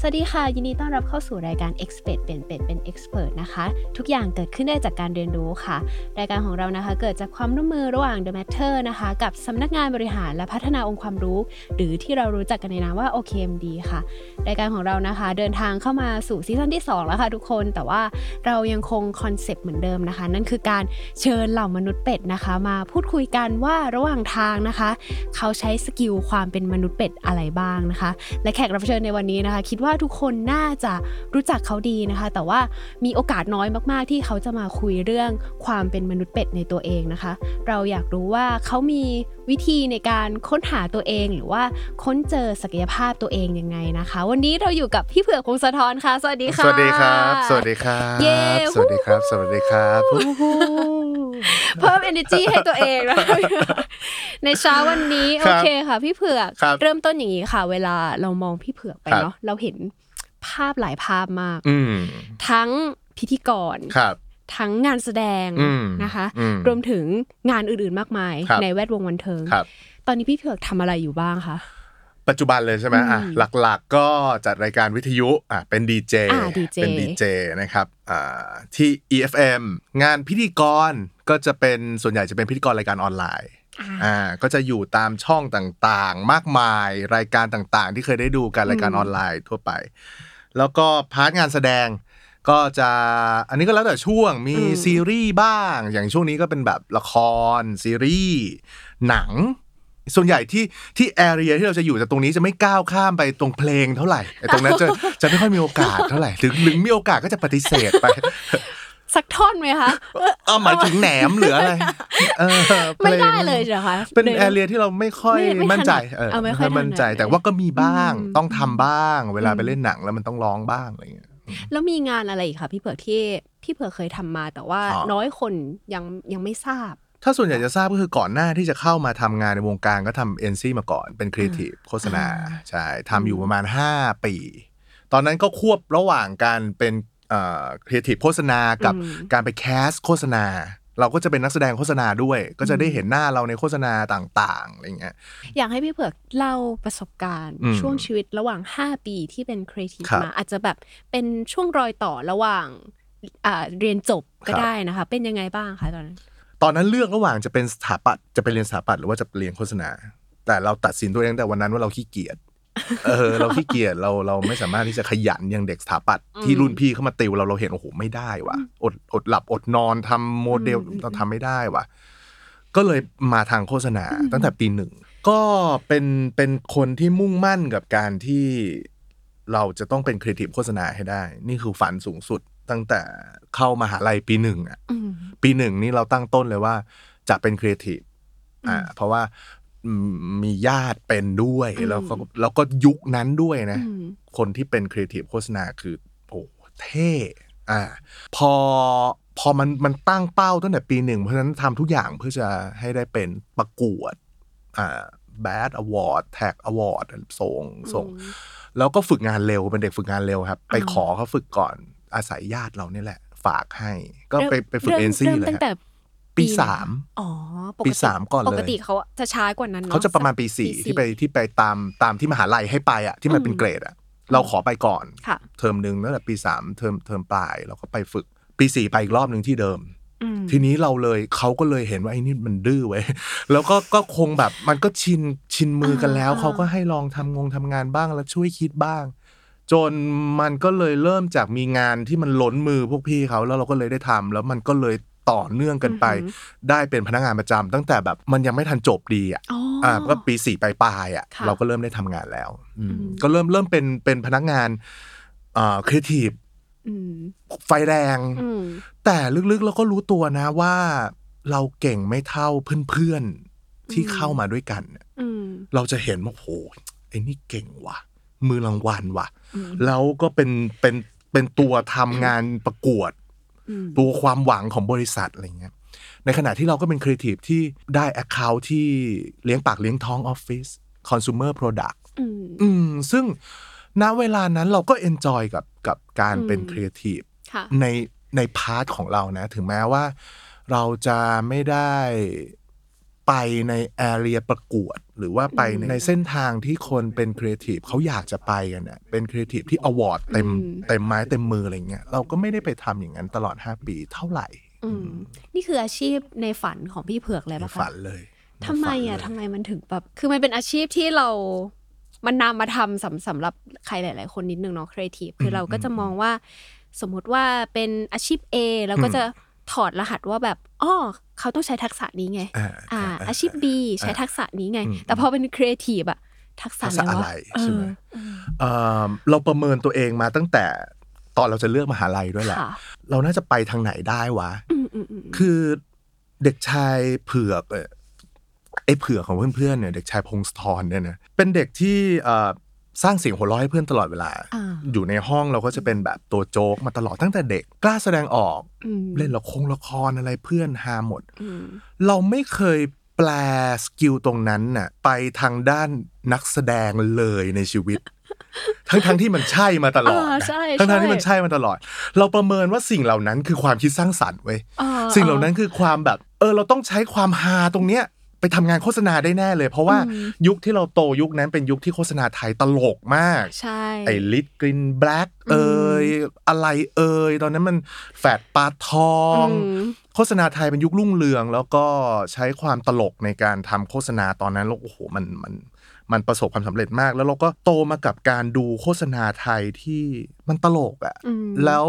สวัสดีค่ะ ยินดีต้อนรับเข้าสู่รายการ Expert เปลี่ยนเป็ดเป็น Expert นะคะ ทุกอย่างเกิดขึ้นได้จากการเรียนรู้ค่ะ รายการของเรานะคะ เกิดจากความร่วมมือระหว่าง The Matter นะคะ กับสำนักงานบริหารและพัฒนาองค์ความรู้ หรือที่เรารู้จักกันในนามว่า OKMD ค่ะ รายการของเรานะคะ เดินทางเข้ามาสู่ซีซั่นที่ 2 แล้วค่ะทุกคนแต่ว่าเรายังคงคอนเซปต์เหมือนเดิมนะคะ นั่นคือการเชิญเหล่ามนุษย์เป็ดนะคะ มาพูดคุยกันว่าระหว่างทางนะคะ เขาใช้สกิลความเป็นมนุษย์เป็ดอะไรบ้างนะคะ และแขกรับเชิญในวันนี้นะคะ คิดว่าทุกคนน่าจะรู้จักเขาดีนะคะ แต่ว่ามีโอกาสน้อยมากๆ ที่เขาจะมาคุยเรื่องความเป็นมนุษย์เป็ดในตัวเองนะคะ เราอยากรู้ว่าเขามีวิธีในการค้นหาตัวเองหรือว่าค้นเจอศักยภาพตัวเองยังไงนะคะ วันนี้เราอยู่กับพี่เผือกคงสะท้อนค่ะ สวัสดีค่ะ สวัสดีครับ สวัสดีครับเย้สวัสดีครับ สวัสดีครับเพิ่ม energy ให้ตัวเองนะคะในเช้าวันนี้คโอรับเคค่ะ พี่เผือกครับเริ่มต้นอย่างนี้ค่ะ เวลาเรามองพี่เผือกไปครับเนาะเราเห็น ภาพหลายภาพมากอืมทั้งพิธีกรครับทั้งงานแสดงอืมนะคะอืมรวมถึงงานอื่นๆมากมายครับในแวดวงบันเทิงครับตอนนี้พี่เผือกทำอะไรอยู่บ้างคะปัจจุบันเลยใช่ไหมอะอืมหลักๆก็จัดรายการวิทยุอะเป็นดีเจอ่า DJ เป็นดีเจนะครับอ่าที่ EFM งานพิธีกรก็จะเป็นส่วนใหญ่จะเป็นพิธีกรรายการออนไลน์อ่าอ่าก็จะอยู่ตามช่องต่างๆ มากมายรายการต่างๆ ที่เคยได้ดูกันรายการอืมออนไลน์ทั่วไป แล้วก็พาร์ทงานแสดงก็จะอันนี้ก็แล้วแต่ช่วงมีซีรีส์บ้าง อย่างช่วงนี้ก็เป็นแบบละคร ซีรีส์ หนัง ส่วนใหญ่ที่ที่แอเรียที่เราจะอยู่จากตรงนี้จะไม่ก้าวข้ามไปตรงเพลงเท่าไหร่ไอ้ตรงนั้นจะจะไม่ค่อยมีโอกาสเท่าไหร่หรือหรือมีโอกาสก็จะปฏิเสธไป สักท่อนไหมคะเออเออหมายถึงแหนมหรืออะไรเออไม่ได้พงเลยเหรอคะเป็นลยแอเรียที่เราไม่ค่อยไม่ไม่มั่นใจถนัดเออเอาไม่ค่อยมั่นใจถนัดแต่ว่าก็มีบ้างอืมต้องทำบ้าง เวลาอืมไปเล่นหนังแล้วมันต้องร้องบ้างอะไรเงี้ยแล้วมีงานอะไรอีกคะพี่เผือกที่พี่เผือกเคยทำมา แต่ว่าอ๋อน้อยคนยังยังไม่ทราบ ถ้าส่วนใหญ่จะทราบก็คือก่อนหน้าที่จะเข้ามาทำงานในวงการก็ทำเอ็นซีมาก่อนเป็นครีเอทีฟโฆษณาอ่าใช่ทำอยู่ประมาณ 5 ปี ตอนนั้นก็ควบระหว่างการเป็น ครีเอทีฟโฆษณากับอืมการไป cast โฆษณา เราก็จะเป็นนักแสดงโฆษณาด้วย ก็จะได้เห็นหน้าเราในโฆษณาต่างๆอะไรเงี้ยอยากให้พี่เผือกเล่าประสบการณ์อืมช่วงชีวิตระหว่าง 5 ปีที่เป็นครีเอทีฟครับมา อาจจะแบบเป็นช่วงรอยต่อระหว่างอ่าเรียนจบก็ครับได้นะคะ เป็นยังไงบ้างคะตอนนั้นตอนนั้นเลือกระหว่างจะเป็นสถาปัตย์จะไปเรียนสถาปัตย์หรือว่าจะไปเรียนโฆษณา แต่เราตัดสินตัวเองตั้งแต่วันนั้นว่าเราขี้เกียจ เออเราขี้เกียจเราเราไม่สามารถที่จะขยันอย่างเด็กสถาปัตย์ที่อืมรุ่นพี่เข้ามาติวเราเราเห็นโอ้โหไม่ได้ว่ะอดอดหลับอดนอนทำโมเดลอืมเราทำไม่ได้ว่ะก็เลยมาทางโฆษณาตั้งแต่ปีหนึ่งก็เป็นเป็นคนที่มุ่งมั่นกับการที่เราจะต้องเป็นครีเอทีฟโฆษณาให้ได้ นี่คือฝันสูงสุดตั้งแต่เข้ามหาลัยปีหนึ่งอะอืมปีหนึ่งนี่เราตั้งต้นเลยว่าจะเป็นครีเอทีฟอ่าอืมเพราะว่าอื มมีญาติเป็นด้วยอืมแล้วก็แล้วก็ยุคนั้นด้วยนะอืมคนที่เป็นครีเอทีฟโฆษณาคือโอ้เท่อ่าพอพอมันมันตั้งเป้าตั้งแต่ปีหนึ่ง เพราะฉะนั้นทำทุกอย่างเพื่อจะให้ได้เป็นประกวดอ่า Bad Award TACT Award ส่งส่ง แล้วก็ฝึกงานเร็วเป็นเด็กฝึกงานเร็วครับ ไปขอเขาฝึกก่อนอาศัยญาติเราเนี่ยแหละ ฝากให้ ก็ไปไปฝึกเริ่ม เริ่มเลยตั้งฮะแต่ ปีไหนสามอ๋อปปีติสามก่อนเลย ปกติเขาจะช้ากว่านั้นเนาะเขาจะประมาณปีสี่ที่ไปที่ไปตามตามที่มหาลัยให้ไปอะที่มันเป็นเกรดอะ เราขอไปก่อนค่ะเทอมหนึ่งตั้งแต่ปีสามเทอมเทอมปลายเราก็ไปฝึก ปีสี่ไปอีกรอบหนึ่งที่เดิมอืมทีนี้เราเลยเขาก็เลยเห็นว่าไอ้นี่มันดื้อเว้ยแล้วก็ก็คงแบบมันก็ชินชินมือกันแล้วอ่าเขาก็ให้ลองทำงงทำงานบ้างแล้วช่วยคิดบ้าง จนมันก็เลยเริ่มจากมีงานที่มันล้นมือพวกพี่เขาแล้วเราก็เลยได้ทำแล้วมันก็เลย ต่อเนื่องกันไป ได้เป็นพนักงานประจำตั้งแต่แบบมันยังไม่ทันจบดีอะอ๋อออ่าก็ปีสี่ปลายปลายๆอะค่ะเราก็เริ่มได้ทำงานแล้วอืมอืมก็เริ่มเริ่มเป็นเป็นพนักงานอ่าครีเอทีฟอืมไฟแรงอืมแต่ลึกๆเราก็รู้ตัวนะว่าเราเก่งไม่เท่าเพื่อนๆที่อืมเข้ามาด้วยกันน่ะอืมเราจะเห็นว่าโหไอ้นี่เก่งว่ะ มือรางวัลว่ะอืมแล้วก็เป็นเป็นเป็นตัวทำงานประกวดอืม ตัวความหวังของบริษัทอะไรเงี้ยในขณะที่เราก็เป็นครีเอทีฟที่ได้ Account ที่เลี้ยงปากเลี้ยงท้องออฟฟิศ Consumer Product อืมอืมซึ่งณเวลานั้นเราก็ enjoy กับกับการอืมเป็นครีเอทีฟค่ะในใน part ของเรานะ ถึงแม้ว่าเราจะไม่ได้ ไปใน area ประกวด หรือว่าไปอืมในเส้นทางที่คนเป็นครีเอทีฟเขาอยากจะไปกันเนะเป็นครีเอทีฟที่ award เต็มอืมเต็มไม้เต็มมืออะไรเงี้ยเราก็ไม่ได้ไปทำอย่างนั้นตลอด 5 ปีเท่าไหร่อืมนี่คืออาชีพในฝันของพี่เผือกเลยในปะคะฝันเลยทำไมอะในฝันเลยทำไมมันถึงแบบคือมันเป็นอาชีพที่เรามันนำมาทำสำสำหรับใครหลาย ๆ คนนิดนึงเนาะครีเอทีฟคือเราก็จะมองว่าสมมุติว่าเป็นอาชีพ A เราก็จะถอดรหัสว่าแบบอ๋อ เขาต้องใช้ทักษะนี้ไง อ่าอ่าอ่าอาชีพ B ใช้ทักษะนี้ไงอืมแต่พอเป็นครีเอทีฟอะทักษะทักษะอะไรอะวะไรใช่ไหมเออเอ่อเราประเมินตัวเองมาตั้งแต่ตอนเราจะเลือกมหาลัยด้วยแหละค่ะเราน่าจะไปทางไหนได้วะอืมอืมอืมคือเด็กชายเผือกเอ่อไอ้เผือกของเพื่อนๆเนี่ย เด็กชายพงศธรเนี่ยนะ เป็นเด็กที่เอ่อ สร้างเสียงหัวเราะให้เพื่อนตลอดเวลาอ่าอยู่ในห้องเราก็จะเป็นแบบตัวโจ๊กมาตลอดตั้งแต่เด็ก กล้าแสดงออกอืมเล่นละครละครอะไรเพื่อนฮาหมดอืมเราไม่เคยแปลสกิลตรงนั้นน่ะไปทางด้านนักแสดงเลยในชีวิต ทั้งทั้งๆที่มันใช่มาตลอดอ่านะใช่ทั้งทั้งๆที่ใช่มันใช่มาตลอด เราประเมินว่าสิ่งเหล่านั้นคือความคิดสร้างสรรค์เว้ยอ่าสิ่งเหล่านั้นคือความแบบ เออเราต้องใช้ความฮาตรงเนี้ยไป ทำงานโฆษณาได้แน่เลย เพราะว่าอืมยุคที่เราโตยุคนั้นเป็นยุคที่โฆษณาไทยตลกมากใช่ไอ้ลิตกรินแบล็กเอ่ยอะไรเอ่ยตอนนั้นมันแฟดปลาทองอืมโฆษณาไทยเป็นยุครุ่งเรือง แล้วก็ใช้ความตลกในการทำโฆษณาตอนนั้นแล้วโอ้โหมันมันมันประสบความสำเร็จมาก แล้วเราก็โตมากับการดูโฆษณาไทยที่มันตลกอะ่ะอืมแล้ว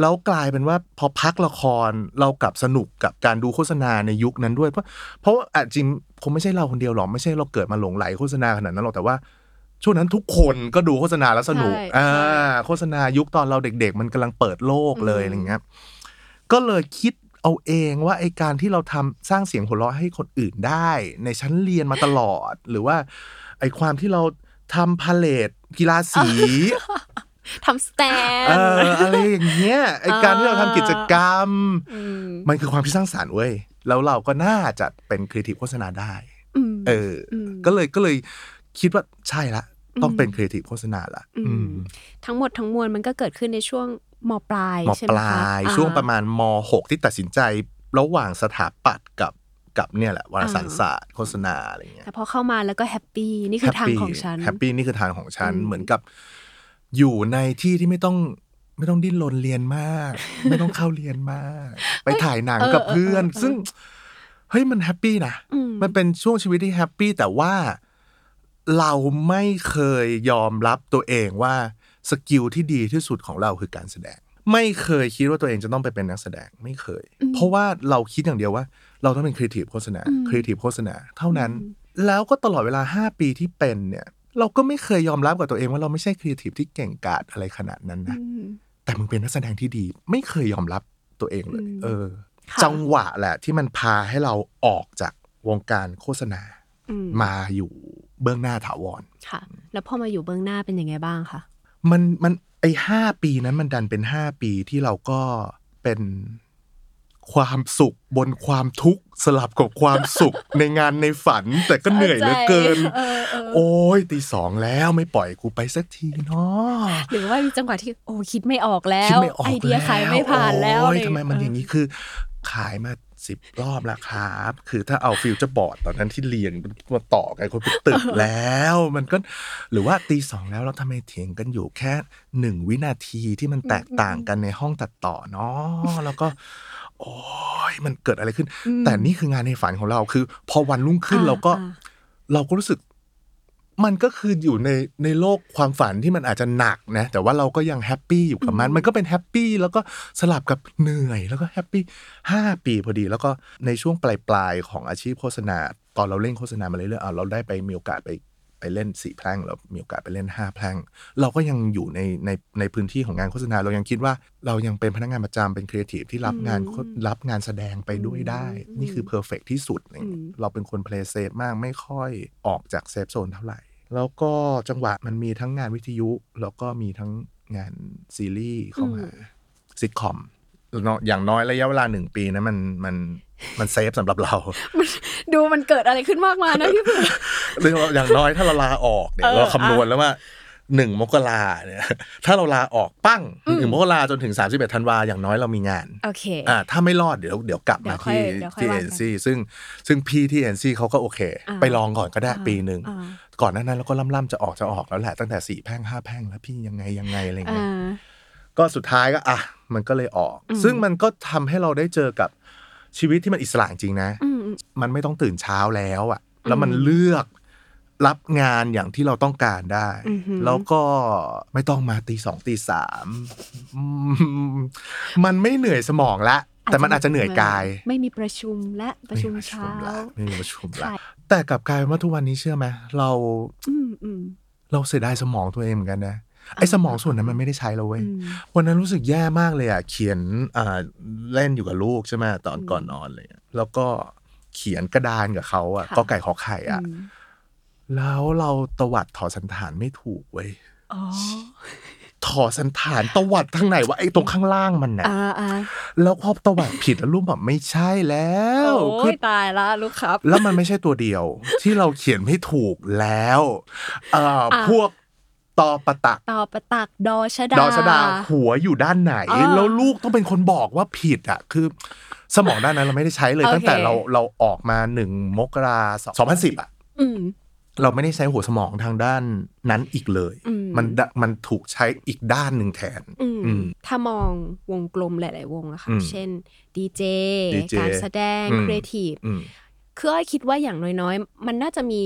แล้วกลายเป็นว่าพอพักละครเรากลับสนุกกับการดูโฆษณาในยุคนั้นด้วย เพราะเพราะว่าอะจริงคงไม่ใช่เราคนเดียวหรอกไม่ใช่เราเกิดมาหลงไหลโฆษณาขนาดนั้นหรอกแต่ว่าช่วงนั้นทุกคนก็ดูโฆษณาแล้วสนุกใช่อ่าใช่โฆษณายุคตอนเราเด็ก ๆ มันกำลังเปิดโลกเลยอืมอะไรเงี้ยก็เลยคิดเอาเองว่าไอการที่เราทำสร้างเสียงหัวเราะให้คนอื่นได้ ในชั้นเรียนมาตลอด หรือว่า ไอความที่เราทำพาเลตกีฬาสี ทำ stand เอออะไรอย่างเงี้ยไอการที่เราทำกิจกรรมมันคือความคิดสร้างสรรค์เว้ยแล้วเราก็น่าจะเป็นครีเอทีฟโฆษณาได้อืมเอออมก็เลยก็เลยคิดว่าใช่ละ ต้องอืมเป็นครีเอทีฟโฆษณาละอืมอืมทั้งหมดทั้งมวลมันก็เกิดขึ้นในช่วงมปลายมใช่ปไหมลาคะยอ่ช่วงประมาณมหกที่ตัดสินใจระหว่างสถาปัตย์กับกับเนี่ยแหละวารสารศาสตร์โฆษณาอะไรเงี้ยแต่พอเข้ามาแล้วก็ happy นี่คือทางของฉัน happyปี้นี่คือทางของฉันอืมเหมือนกับ อยู่ในที่ที่ไม่ต้องไม่ต้องดิ้นรนเรียนมาก ไม่ต้องเข้าเรียนมาก ไปถ่ายหนังกับเพื่อน ซึ่ง เฮ้ยมัน happy นะอืมมันเป็นช่วงชีวิตที่ happy แต่ว่าเราไม่เคยยอมรับตัวเองว่า skill ที่ดีที่สุดของเราคือการแสดง ไม่เคยคิดว่าตัวเองจะต้องไปเป็นนักแสดงไม่เคยอืมเพราะว่าเราคิดอย่างเดียวว่า เราต้องเป็นครีเอทีฟโฆษณาอืมครีเอทีฟโฆษณาเท่านั้นอืมแล้วก็ตลอดเวลา 5 ปีที่เป็นเนี่ย เราก็ไม่เคยยอมรับกับตัวเองว่าเราไม่ใช่ครีเอทีฟที่เก่งกาจอะไรขนาดนั้นนะอืมแต่มึงเป็นนักแสดงที่ดี ไม่เคยยอมรับตัวเองเลยอืมเออค่ะจังหวะแหละ ที่มันพาให้เราออกจากวงการโฆษณาอืมมาอยู่เบื้องหน้าถาวรค่ะ แล้วพอมาอยู่เบื้องหน้าเป็นยังไงบ้างคะมันมันไอห้าปีนั้นมันดันเป็นห้าปีที่เราก็เป็น ความสุขบนความทุกข์สลับกับความสุขในงานในฝัน แต่ก็เหนื่อยเหลือเกินเออเออโอ้ยตีสองแล้วไม่ปล่อยกูไปสักทีเนาะหรือว่ามีจังหวะที่โอ้คิดไม่ออกแล้คิดวไม่ออกไอเดียขายไม่ผ่านแล้วโอ้ยอะรทำไมมันอย่างนี้นี้คือ ขายมาสิบรอบแล้วครับ คือถ้าเอาฟิวเจอร์บอร์ดตอนนั้นที่เรียงมาต่อกันคนเป็นตึกแล้ว มันก็หรือว่าตีสองแล้วเราทำไมเถียงกันอยู่แค่หนึ่งวินาทีที่มันแตกต่างกันในห้องตัดต่อเนาะแล้วก็ โอ้ยมันเกิดอะไรขึ้น แต่นี่คืองานในฝันของเราคือ พอวันรุ่งขึ้นอ่าเราก็อ่าเราก็รู้สึก มันก็คืออยู่ในในโลกความฝันที่มันอาจจะหนักนะ แต่ว่าเราก็ยัง happy อยู่กับมัน มันก็เป็น happy แล้วก็สลับกับเหนื่อยแล้วก็ happy ห้าปีพอดี แล้วก็ในช่วงปลายปลายๆของอาชีพโฆษณา ตอนเราเล่นโฆษณามาเรื่อยๆอะเราได้ไปมีโอกาสไป ไปเล่นสี่แพร่งเรามีโอกาสไปเล่นห้าแพร่ง เราก็ยังอยู่ในในในพื้นที่ของงานโฆษณา เรายังคิดว่าเรายังเป็นพนักงานประจำเป็นครีเอทีฟที่รับงานโฆรับงานแสดงไปด้วยได้อืมนี่คือ perfect ที่สุดอะไรเงี้ยอืมเราเป็นคน play safe มากไม่ค่อยออกจาก safe zone เท่าไหร่ แล้วก็จังหวะมันมีทั้งงานวิทยุ แล้วก็มีทั้งงานซีรีส์เข้ามาซิทคอม อย่างน้อยระยะเวลาหนึ่งปีนะมันมันมัน safe สำหรับเรา ดูมันเกิดอะไรขึ้นมากมายนะพี่เผือกเรื่องอย่างน้อยถ้าเราลาออกเนี่ยเออเราคำนวณแล้วว่าหนึ่งมกราเนี่ยถ้าเราลาออกปั้งหนึ่งมกราจนถึงสามสิบเอ็ดธันวาอย่างน้อยเรามีงานโอเคอ่าถ้าไม่รอดเดี๋ยวเดี๋ยวกลับเดี๋มายวค่อยที่เดี๋ยวค่อยที่ว่าเอ็กันนซีซึ่งซึ่งพี่ที่เอ็นซีเขาก็โอเคอ่าไปลองก่อนก็ได้อ่าปีหนึ่งอ่าก่อนหน้านั้นเราก็ล่ำๆจะออกจะออกแล้วแหละตั้งแต่สี่แพร่งห้าแพร่งแล้วพี่ยังไงยังไงอะไรอ่าเงี้ย ก็สุดท้ายก็อะมันก็เลยออกอืมซึ่งมันก็ทำให้เราได้เจอกับชีวิตที่มันอิสระจริงๆนะอืมอืมมันไม่ต้องตื่นเช้าแล้วอะแล้วมันอืมเลือกรับงานอย่างที่เราต้องการได้อือหือแล้วก็ไม่ต้องมาตีสองตีสามอืมมันไม่เหนื่อยสมองละ แต่มันอาจจะเหนื่อยกาย ไม่มีประชุมและประชุมเช้าไม่มีประชุมละใช่แต่กลับกลายเป็นว่าทุกวันนี้เชื่อไหมเราอืมอืมเราเสียดายสมองตัวเองเหมือนกันนะ ไอ้สมองส่วนนั้นมันไม่ได้ใช้แล้วเว้ยอืมวันนั้นรู้สึกแย่มากเลยอะเขียนอ่าเล่นอยู่กับลูกใช่ไหมตอนก่อนนอนเลยอะแล้วก็เขียนกระดานกับเขาอะค่ะก็ไก่ขอไข่อะอืมแล้วเราตวัดถอดสันฐานไม่ถูกเว้ยอ๋อถอดสันฐานตวัดทางไหนวะไอ้ตรงข้างล่างมันน่ะอ่าอ่าแล้วพอตวัดผิดแล้วลูกแบบไม่ใช่แล้วโอ้คืยตายละลูกครับ แล้วมันไม่ใช่ตัวเดียว ที่เราเขียนไม่ถูกแล้วเอ่ออะพวก ตอปะตักต่อประตักดอชดาดอชดา หัวอยู่ด้านไหนอ่าแล้วลูกต้องเป็นคนบอกว่าผิดอะคือ สมองด้านนั้นเราไม่ได้ใช้เลยโอเคตั้งแต่เราเราออกมาหนึ่งมกราสองพันสิบอะอืมเราไม่ได้ใช้หัวสมองทางด้านนั้นอีกเลยอืมมันดะมันถูกใช้อีกด้านหนึ่งแทนอืมอืมถ้ามองวงกลมหลาย ๆ วงอะค่ะอืมเช่นดีเจ DJ การแสดงอืมครีเอทีฟอืม คืออ้อยคิดว่าอย่างน้อยๆ มันน่าจะมี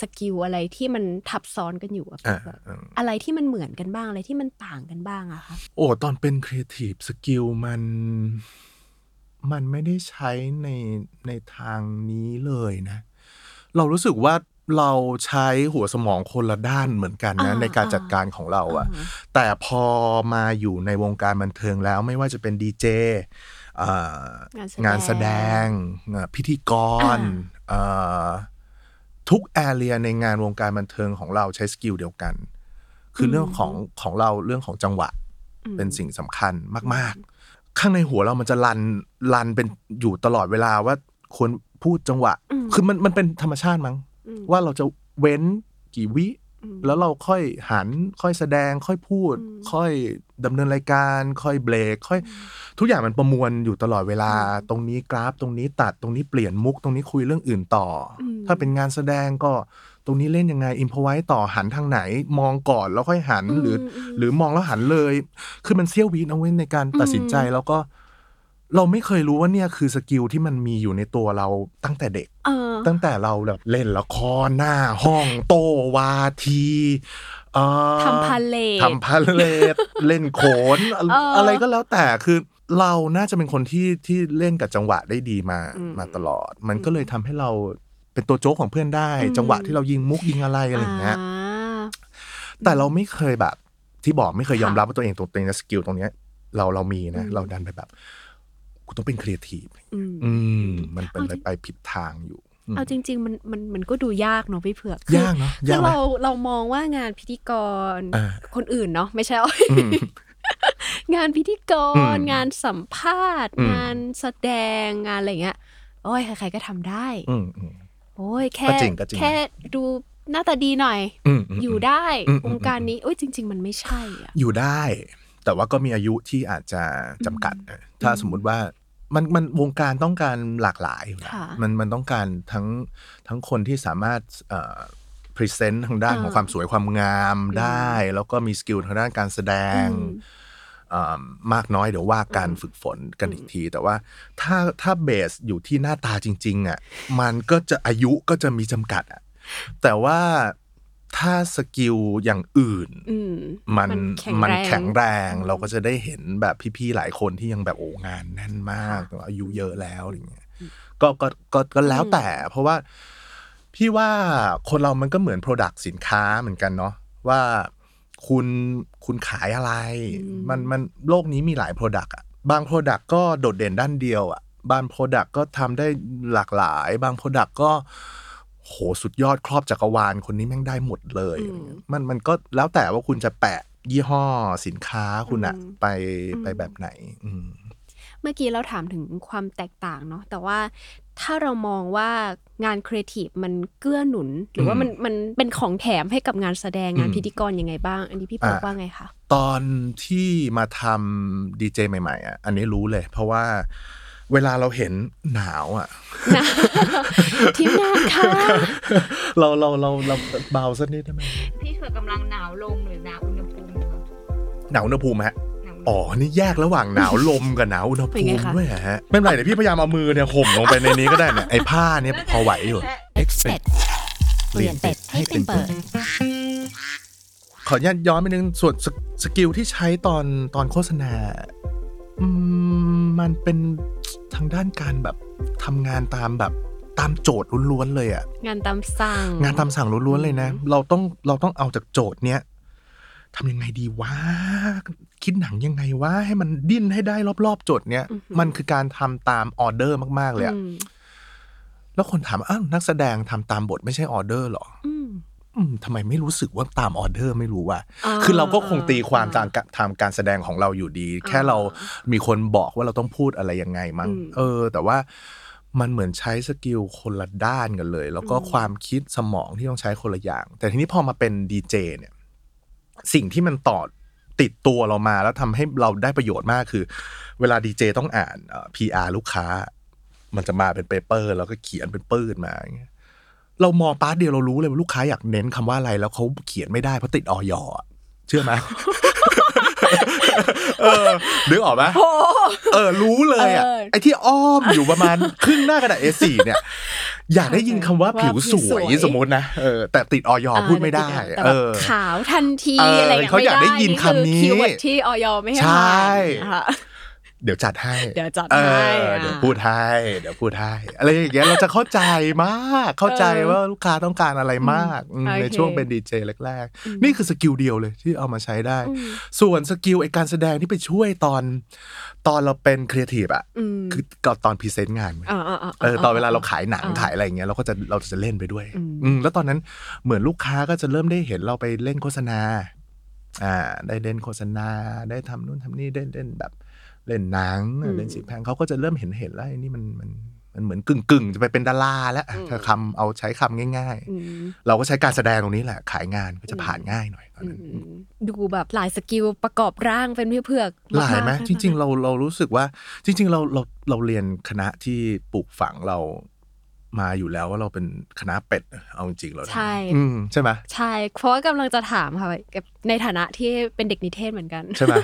skill อะไรที่มันทับซ้อนกันอยู่อะอ่าแบบอ่า อะไรที่มันเหมือนกันบ้างอะไรที่มันต่างกันบ้างอะคะโอ้ตอนเป็น creative skill มัน มันไม่ได้ใช้ในในทางนี้เลยนะ เรารู้สึกว่าเราใช้หัวสมองคนละด้านเหมือนกันนะอ่าในการอ่าจัดการของเราอะอ่าแต่พอมาอยู่ในวงการบันเทิงแล้วไม่ว่าจะเป็นดีเจอ่า งานแสดงงานแสดงอ่าพิธีกรอ่าทุก area ในงานวงการบันเทิงของเราใช้ skill เดียวกัน คือเรื่องของของเราเรื่องของจังหวะอืมเป็นสิ่งสำคัญมาก ๆ ข้างในหัวเรามันจะ run run เป็นอยู่ตลอดเวลาว่าควรพูดจังหวะอืมคือมันมันเป็นธรรมชาติมั้งอืมว่าเราจะเว้นกี่วิอืม แล้วเราค่อยหันค่อยแสดงค่อยพูดอืมค่อยดำเนินรายการ ค่อยเบรกค่อย ทุกอย่างมันประมวลอยู่ตลอดเวลาอืมตรงนี้กราฟ ตรงนี้ตัดตรงนี้เปลี่ยนมุก ตรงนี้คุยเรื่องอื่นต่ออมถ้าเป็นงานแสดงก็ตรงนี้เล่นยังไงอินพไว้ต่อหันทางไหน มองก่อนแล้วค่อยหันหรือมมหรือมองแล้วหันเลย คือมันเสี้ยววิเอาไว้ในการตัดสินใจอืมแล้วก็ เราไม่เคยรู้ว่าเนี่ยคือสกิลที่มันมีอยู่ในตัวเราตั้งแต่เด็ก เออ ตั้งแต่เราแบบเล่นละครหน้าห้องโตวาทีเอ่อทำพาเลททำพาเลทเล่นโขนอะเอออ อะไรก็แล้วแต่คือเราน่าจะเป็นคนที่ที่เล่นกับจังหวะได้ดีมาอืมมาตลอด มันก็เลยทำให้เราเป็นตัวโจ๊กของเพื่อนได้ อืม จังหวะที่เรายิงมุกยิงอะไรอะไรอย่างเงี้ยอ่าแต่เราไม่เคยแบบที่บอกไม่เคยยอมค่ะรับว่าตัวเองตัวเองสกิลตรงเนี้ยเราเรามีนะอืมเราดันไปแบบ กูต้องเป็นครีเอทีฟอืมอืมมันเป็นเอาไปจริงไปผิดทางอยู่อืมเอาจริง ๆ มันมันมันก็ดูยากเนาะพี่เผือกคือยากเนาะคืยากอไหมเราเรามองว่างานพิธีกรอ่าคนอื่นเนาะไม่ใช่อ้อยอืมงานพิธีกอืรมงานสัมภาษณ์อืมงานแสดงงานอะไรเงี้ยโอ้ยใครๆก็ทำได้อืมอืมโอ้ยแค่ก็จริงก็จริงแค่ดูหน้าตาดีหน่อยอืมมอยู่ได้อืมอืมวงการนี้โอ้ยจริง ๆ มันไม่ใช่อะอยู่ได้ แต่ว่าก็มีอายุที่อาจจะจำกัดนะถ้าสมมุติว่า มันมันวงการต้องการหลากหลายอยู่แล้วค่ะ มันมันต้องการทั้งทั้งคนที่สามารถเอ่อ present ทางด้านอ่าของความสวยความงามได้ แล้วก็มี skill ทางด้านการแสดง อืม เอ่อมากน้อยเดี๋ยวว่าการฝึกฝนกันอีกที แต่ว่าถ้าถ้า base อยู่ที่หน้าตาจริง ๆ อะ มันก็จะอายุก็จะมีจำกัดอะแต่ว่า ถ้า skill อย่างอื่นอืมมันแข็งมันแรงแข็งแรงเราก็จะได้เห็นแบบพี่ๆหลายคนที่ยังแบบโอ้งานแน่นมากแต่ว่าอายุเยอะแล้วอะไรเงี้ยก็ก็ก็ก็แล้วแต่ เพราะว่าพี่ว่าคนเรามันก็เหมือน product สินค้าเหมือนกันเนาะว่าคุณคุณขายอะไรอืมมันมันโลกนี้มีหลาย product อะบาง product ก็โดดเด่นด้านเดียวอะบาง product ก็ทำได้หลากหลาย บาง product ก็ โหสุดยอดครอบจักรวาลคนนี้แม่งได้หมดเลยอืมอะไรเงี้ยมันมันก็แล้วแต่ว่าคุณจะแปะยี่ห้อสินค้าคุณอะอืมไปอืมไปแบบไหน อืมเมื่อกี้เราถามถึงความแตกต่างเนาะแต่ว่าถ้าเรามองว่างานครีเอทีฟมันเกื้อหนุน หรือว่าอืมมันมันเป็นของแถมให้กับงานแสดงงานอืมพิธีกรยังไงบ้าง อันนี้พี่เผือกอะว่าไงคะตอนที่มาทำดีเจใหม่ๆอะอันนี้รู้เลย เพราะว่า เวลาเราเห็นหนาวอะนะทีมงานค่ะเราเราเราเราเบาสักนิดได้ไหมพี่เผือกกำลังหนาวลมหรือหนาวอุณหภูมิคะหนาวอุณหภูมิฮะหนาวอ๋อ นี่แยกระหว่างหนาวลมกับหนาวอุณหเป็นภูไงมิคะด้วยเหรอฮะ ไม่เป็นไรเดี๋ยวพี่พยายามเอามือเนี่ยห่มลงไปในนี้ก็ได้เนี่ยไอ้ผ้าเนี่ยพอไหวอยู่ Expert เปลี่ยนเป็ดให้เป็นเปิด ขออนุญาตย้อนไปนึงส่วนสกสกิลที่ใช้ตอนตอนโฆษณา อืม มันเป็นทางด้านการแบบทำงานตามแบบตามโจทย์ล้วนๆเลยอะงานตามสั่ง งานตามสั่งล้วนๆเลยนะ เราต้องเราต้องเอาจากโจทย์เนี้ยทำยังไงดีวะคิดหนังยังไงวะให้มันดิ้นให้ได้รอบๆโจทย์เนี้ยมันคือการทำตามออเดอร์มากๆเลยอะอืมแล้วคนถามว่าอ้าวนักแสดงทำตามบทไม่ใช่ออเดอร์เหรออืมอืม ทำไมไม่รู้สึกว่าตามออเดอร์ไม่รู้ว่าอ่าคือเราก็คงตีความตามการทำการแสดงของเราอยู่ดี แค่เรามีคนบอกว่าเราต้องพูดอะไรยังไงมั้งอืมเออ แต่ว่ามันเหมือนใช้ skill คนละด้านกันเลย แล้วก็อืมความคิดสมองที่ต้องใช้คนละอย่าง แต่ทีนี้พอมาเป็นดีเจเนี่ย สิ่งที่มันต่อติดตัวเรามาแล้วทำให้เราได้ประโยชน์มากคือ เวลาดีเจต้องอ่านเอ่อ PR ลูกค้า มันจะมาเป็น paper แล้วก็เขียนเป็นปื้นมาอย่างเงี้ย เรามองปราดเดียวเรารู้เลยว่าลูกค้าอยากเน้นคำว่าอะไร แล้วเขาเขียนไม่ได้เพราะติดอย.อะเชื่อไหมเออนึกออกไหมเออ รู้เลยอะเออไอ้ที่อ้อมอยู่ประมาณครึ่งหน้ากระดาษ A4 เนี่ย อยากได้ยินคำว่าว่าผิวสผิวสววยยสมมตินะเออแต่ติดออยพูดไม่ได้แต่เอแบบอขาวทันทีเอออะไรอย่างเขาอยากได้ม่ยินคำนี้อคีย์เวิร์ดที่ออยไม่ให้ใช่ผ่านค่ะ เดี๋ยวจัดให้เดี๋ยวจัดเอให้ออะเดี๋ยวพูดให้เดี๋ยวพูดให้อะไรอย่างเงี้ยเราจะเข้าใจมากเข้าใจเออว่าลูกค้าต้องการอะไรมากอืมโอเคในช่วงเป็นดีเจแรกๆ นี่คือ skill เดียวเลยที่เอามาใช้ได้อืมส่วน skill ไอการแสดงที่ไปช่วยตอน ตอนเราเป็นครีเอทีฟอะอืมคือก็ตอน present งานอ่าๆๆเออตอนเวลาเราขายหนังอ่าขายอะไรอย่างเงี้ยเราก็จะเราจะเล่นไปด้วยอืมอืมแล้วตอนนั้นเหมือนลูกค้าก็จะเริ่มได้เห็นเราไปเล่นโฆษณาอ่าได้เล่นโฆษณาได้ทำนู่นทำนี่ได้เล่นแบบ เล่นหนังเล่นสี่แพร่งเขาก็จะเริ่มเห็นเห็นแล้วไอ้นี่มันมันมันเหมือนกึ่งกึ่งๆจะไปเป็นดาราแล้วอะถ้าคำเอาใช้คำง่ายอืมๆเราก็ใช้การแสดงตรงนี้แหละ ขายงานก็จะผ่านง่ายหน่อยตอนอืนั้นมดูแบบหลายสกิลประกอบร่างเป็นพี่เผือกหลายไหมกๆจริง ๆ เราเรารู้สึกว่า จริง ๆ เราเราเราเรียนคณะที่ปลูกฝังเรา มาอยู่แล้วว่าเราเป็นคณะเป็ด เอาจริงๆเราใช่อืมใช่ไหมใช่เพราะว่ากำลังจะถามค่ะกับในฐานะที่เป็นเด็กนิเทศเหมือนกันใช่ไหม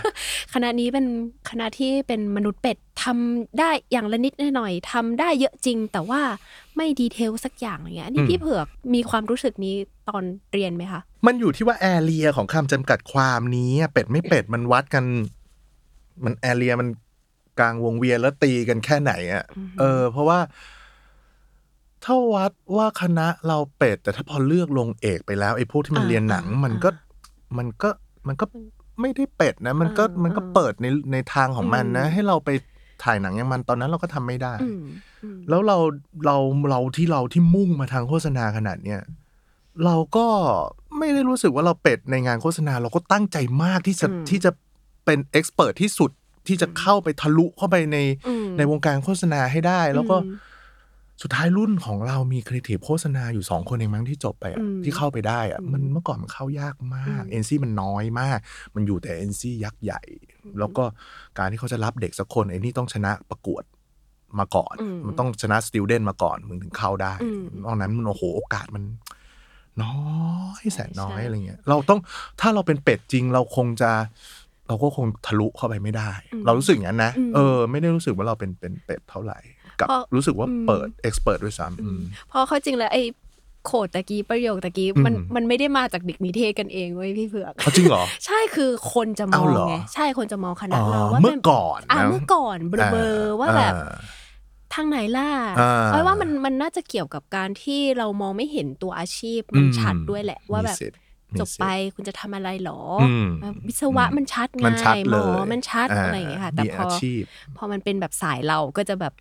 คณะนี้เป็นคณะที่เป็นมนุษย์เป็ดทำได้อย่างละนิดหน่อยทำได้เยอะจริง แต่ว่าไม่ดีเทลสักอย่างอะไรเงี้ยอันนี่อืมพี่เผือกมีความรู้สึกนี้ตอนเรียนไหมคะมันอยู่ที่ว่าแอเรียของคำจำกัดความนี้อะเป็ดไม่เป็ดมันวัดกัน มันแอเรียมันกลางวงเวียนแล้วตีกันแค่ไหนอะเออ เพราะว่า ถ้าวัดว่าคณะเราเป็ด แต่ถ้าพอเลือกลงเอกไปแล้วไอ้พวกที่มันอ่าเรียนหนัง อ่ามัมันก็มันก็มันก็ไม่ได้เป็ดนะ มันก็อ่ามัมันก็เปิดในในทางของมันนะ อืม ให้เราไปถ่ายหนังอย่างมันตอนนั้นเราก็ทำไม่ได้ อืมอืมแล้วเราเราเราที่เราที่มุ่งมาทางโฆษณาขนาดเนี้ยเราก็ไม่ได้รู้สึกว่าเราเป็ดในงานโฆษณา เราก็ตั้งใจมากที่จะอืมที่จะเป็น expert ที่สุดที่จะเข้าไปทะลุเข้าไปในอืม ในวงการโฆษณาให้ได้ แล้วก็อืม สุดท้ายรุ่นของเรามีครีเอทีฟโฆษณาอยู่สองคนเองมั้งที่จบไปอะอืมที่เข้าไปได้อะอืมมันเมื่อก่อนมันเข้ายากมากอืม เอเจนซี่มันน้อยมาก มันอยู่แต่เอเจนซี่ยักษ์ใหญ่ แล้วก็การที่เขาจะรับเด็กสักคนไอ้นี่ต้องชนะประกวดมาก่อน อืมมันต้องชนะสติ d เดนมาก่อนมึงถึงเข้าได้อืมนอกนั้นมันโอ้โหโอกาสมัน น้อยแสนน้อยใช่ อะไรเงี้ยเราต้องถ้าเราเป็นเป็ดจริงเราคงจะ เราก็คงทะลุเข้าไปไม่ได้เรารู้สึกอย่างนั้นนะอืม เออ ไม่ได้รู้สึกว่าเราเป็นเป็นเป็ดเท่าไหร่ กับเพราะรู้สึกว่าอืมเปิดเอ็กซ์เพรสด้วยซ้ำอืมเพราะเขาจริงแล้วไอ้โคดตะกี้ประโยคตะกี้มันอืมมันไม่ได้มาจากเด็กนิเทศกันเองเว้ยพี่เผือกเขาจริงเหรอ ใช่คือคนจะมองเอาเหรอไงใช่คนจะมองคณะอ๋อเราว่าเมื่อมันก่อนอ่านะเมื่อก่อนเบลอๆว่าแบบอ่าทางไหนล่ะอ่าเพราะว่ามันมันน่าจะเกี่ยวกับการที่เรามองไม่เห็นตัวอาชีพอืมันมชัดด้วยแหละว่าแบบมีสิทธิ์มีจบสิทธิ์ไปคุณจะทำอะไรหรออมวิศวะมันชัดไงมันชัดหเลมอยมันชัดอะไรอย่างเงี้ยค่ะ แต่มีพออาชีพพอมันเป็นแบบสายเราก็จะแบบ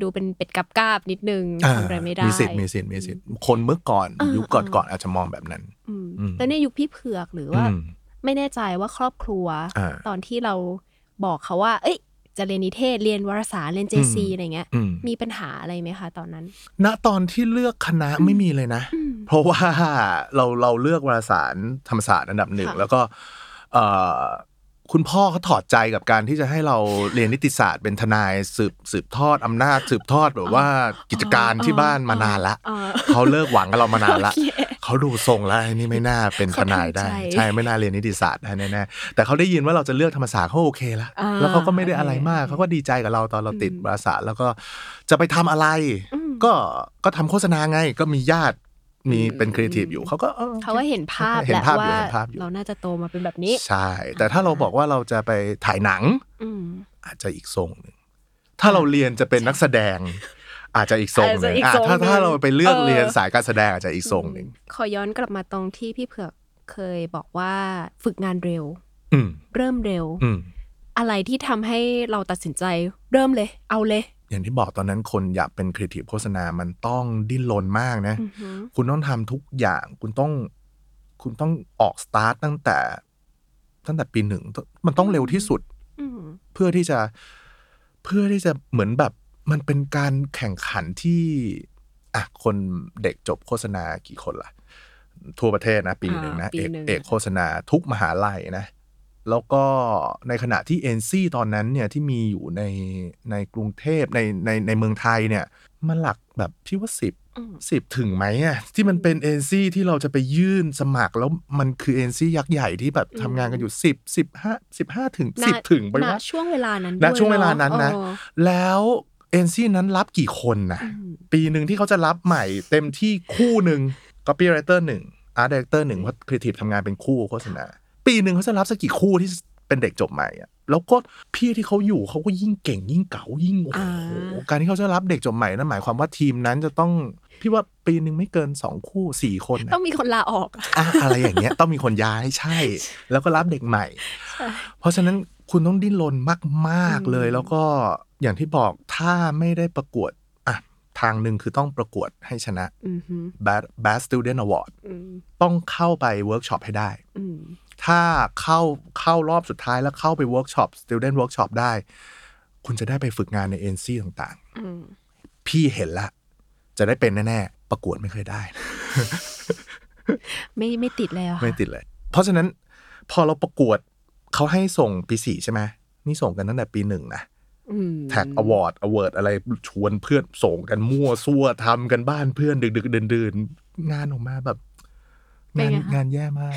ดูเป็นเป็ดกับกาบนิดนึงอ่าทำอะไรไม่ได้มีสิทธิ์มีสิทธิ์มีสิทธิ์คนเมื่อก่อนอ่ายุยุคก่อนๆอาจจะมองแบบนั้นอืมอืมแต่ในยุคพี่เผือกหรือว่าอืมไม่แน่ใจว่าครอบครัวอ่าตอนที่เราบอกเขาว่า เอ้ย จะเรียนนิเทศเรียนวารสารเรียนเจซีอืมอะไรเงี้ยอืมมีปัญหาอะไรไหมคะตอนนั้น ณตอนที่เลือกคณะไม่มีเลยนะ เพราะว่าเราเราเลือกวารสารธรรมศาสตร์อันดับหนึ่งค่ะแล้วก็เอ่อ คุณพ่อเขาถอดใจกับการที่จะให้เราเรียนนิติศาสตร์เป็นทนายสืบสืบทอดอำนาจ สืบทอดแบบว่ากิจการที่บ้านมานานละอ๋อเขาเลิกหวังกับเรามานานละโอเคเขาดูทรงแล้วไอ้นี่ไม่น่าเป็นทนายได้เขาทำใจใช่ไม่น่าเรียนนิติศาสตร์ได้แน่ๆแต่เขาได้ยินว่าเราจะเลือกธรรมศาสตร์เขาโอเคละอ่าแล้วเขาก็ไม่ได้อะไรโอเคมากเขาก็ดีใจกับเราตอนเราติดอืมวารสารแล้วก็จะไปทำอะไรอืมก็ก็ทำโฆษณาไงก็มีญาติ มีอืมเป็นครีเอทีฟอยู่เขาก็ออเขาก็เห็นภาพเห็นแล้วภาพอยู่ว่าเห็นภาพอยู่เราน่าจะโตมาเป็นแบบนี้ ใช่ แต่ถ้าเราบอกว่าเราจะไปถ่ายหนังอืมอาจจะอีกทรงหนึ่งถ้าเราเรียนจะเป็นนักแสดง อาจจะอีกทรงหนึ่งอาจจะอีกอะทรงถ้าหนึ่งถ้าเราไปเลือกเออเรียนสายการแสดงอาจจะอีกทรงหนึ่งขอย้อนกลับมาตรงที่พี่เผือกเคยบอกว่าฝึกงานเร็วอืมเริ่มเร็วอืมอะไรที่ทำให้เราตัดสินใจ เริ่มเลย เอาเลย อย่างที่บอกตอนนั้นคนอยากเป็นครีเอทีฟโฆษณา มันต้องดิ้นรนมากนะอือหือคุณต้องทำทุกอย่าง คุณต้อง คุณต้องออกสตาร์ทตั้งแต่ ตั้งแต่ปีหนึ่ง มันต้องเร็วที่สุดอืมเพื่อที่จะ เพื่อที่จะเหมือนแบบ มันเป็นการแข่งขันที่ อะ คนเด็กจบโฆษณากี่คนล่ะ ทั่วประเทศนะ ปีหนึ่งนะปีเอกหนึ่งเอกโฆษณาทุกมหาลัยนะ แล้วก็ในขณะที่เอ็นซีตอนนั้นเนี่ยที่มีอยู่ในในกรุงเทพในในในเมืองไทยเนี่ยมันหลักแบบพี่ว่าสิบอืมสิบถึงไหมอะที่มันเป็นเอ็นซีที่เราจะไปยื่นสมัครแล้วมันคือเอ็นซียักษ์ใหญ่ที่แบบทำงานกันอยู่สิบสิบห้าสิบห้าถึงสิบณถึงไปณว่าช่วงเวลานั้นณด้วยช่วงเวลานั้นนะเออแล้วเอ็นซีนั้นรับกี่คนนะอืมปีหนึ่งที่เขาจะรับใหม่เต็มที่คู่หนึ่ง copywriter หนึ่ง art director หนึ่งเพราะ creative ทำงานเป็นคู่โฆษณา ปีหนึ่งเขาจะรับสักกี่คู่ที่เป็นเด็กจบใหม่อะแล้วก็พี่ที่เขาอยู่เขาก็ยิ่งเก่งยิ่งเก่ายิ่งโอ้โหอ่าการที่เขาจะรับเด็กจบใหม่นั่นหมายความว่าทีมนั้นจะต้องพี่ว่าปีหนึ่งไม่เกินสองคู่สี่คนนะต้องมีคนลาออกอะอะไรอย่างเงี้ยต้องมีคนย้ายใช่ แล้วก็รับเด็กใหม่ เพราะฉะนั้นคุณต้องดิ้นรนมากอืมๆเลย แล้วก็อย่างที่บอกถ้าไม่ได้ประกวดอะทางหนึ่งคือต้องประกวดให้ชนะอือหือ B.A.D Student Award อืมต้องเข้าไปเวิร์กช็อปให้ได้อืม ถ้าเข้าเข้ารอบสุดท้ายแล้วเข้าไปเวิร์กช็อป Student Workshop ได้ คุณจะได้ไปฝึกงานใน NC ต่างอืมๆพี่เห็นละ จะได้เป็นแน่ๆ ประกวดไม่เคยได้ ไม่ไม่ติดเลยอะค่ะไม่ติดเลย เพราะฉะนั้นพอเราประกวดเขาให้ส่งปีสี่ใช่ไหมนี่ส่งกันตั้งแต่ปีหนึ่งนะอืม TACT Award Award อะไรชวนเพื่อนส่งกันมั่วซั่วทำกันบ้านเพื่อนดึกดึกเดินเดินๆงานออกมาแบบเป็นงานไงคะงานแย่มาก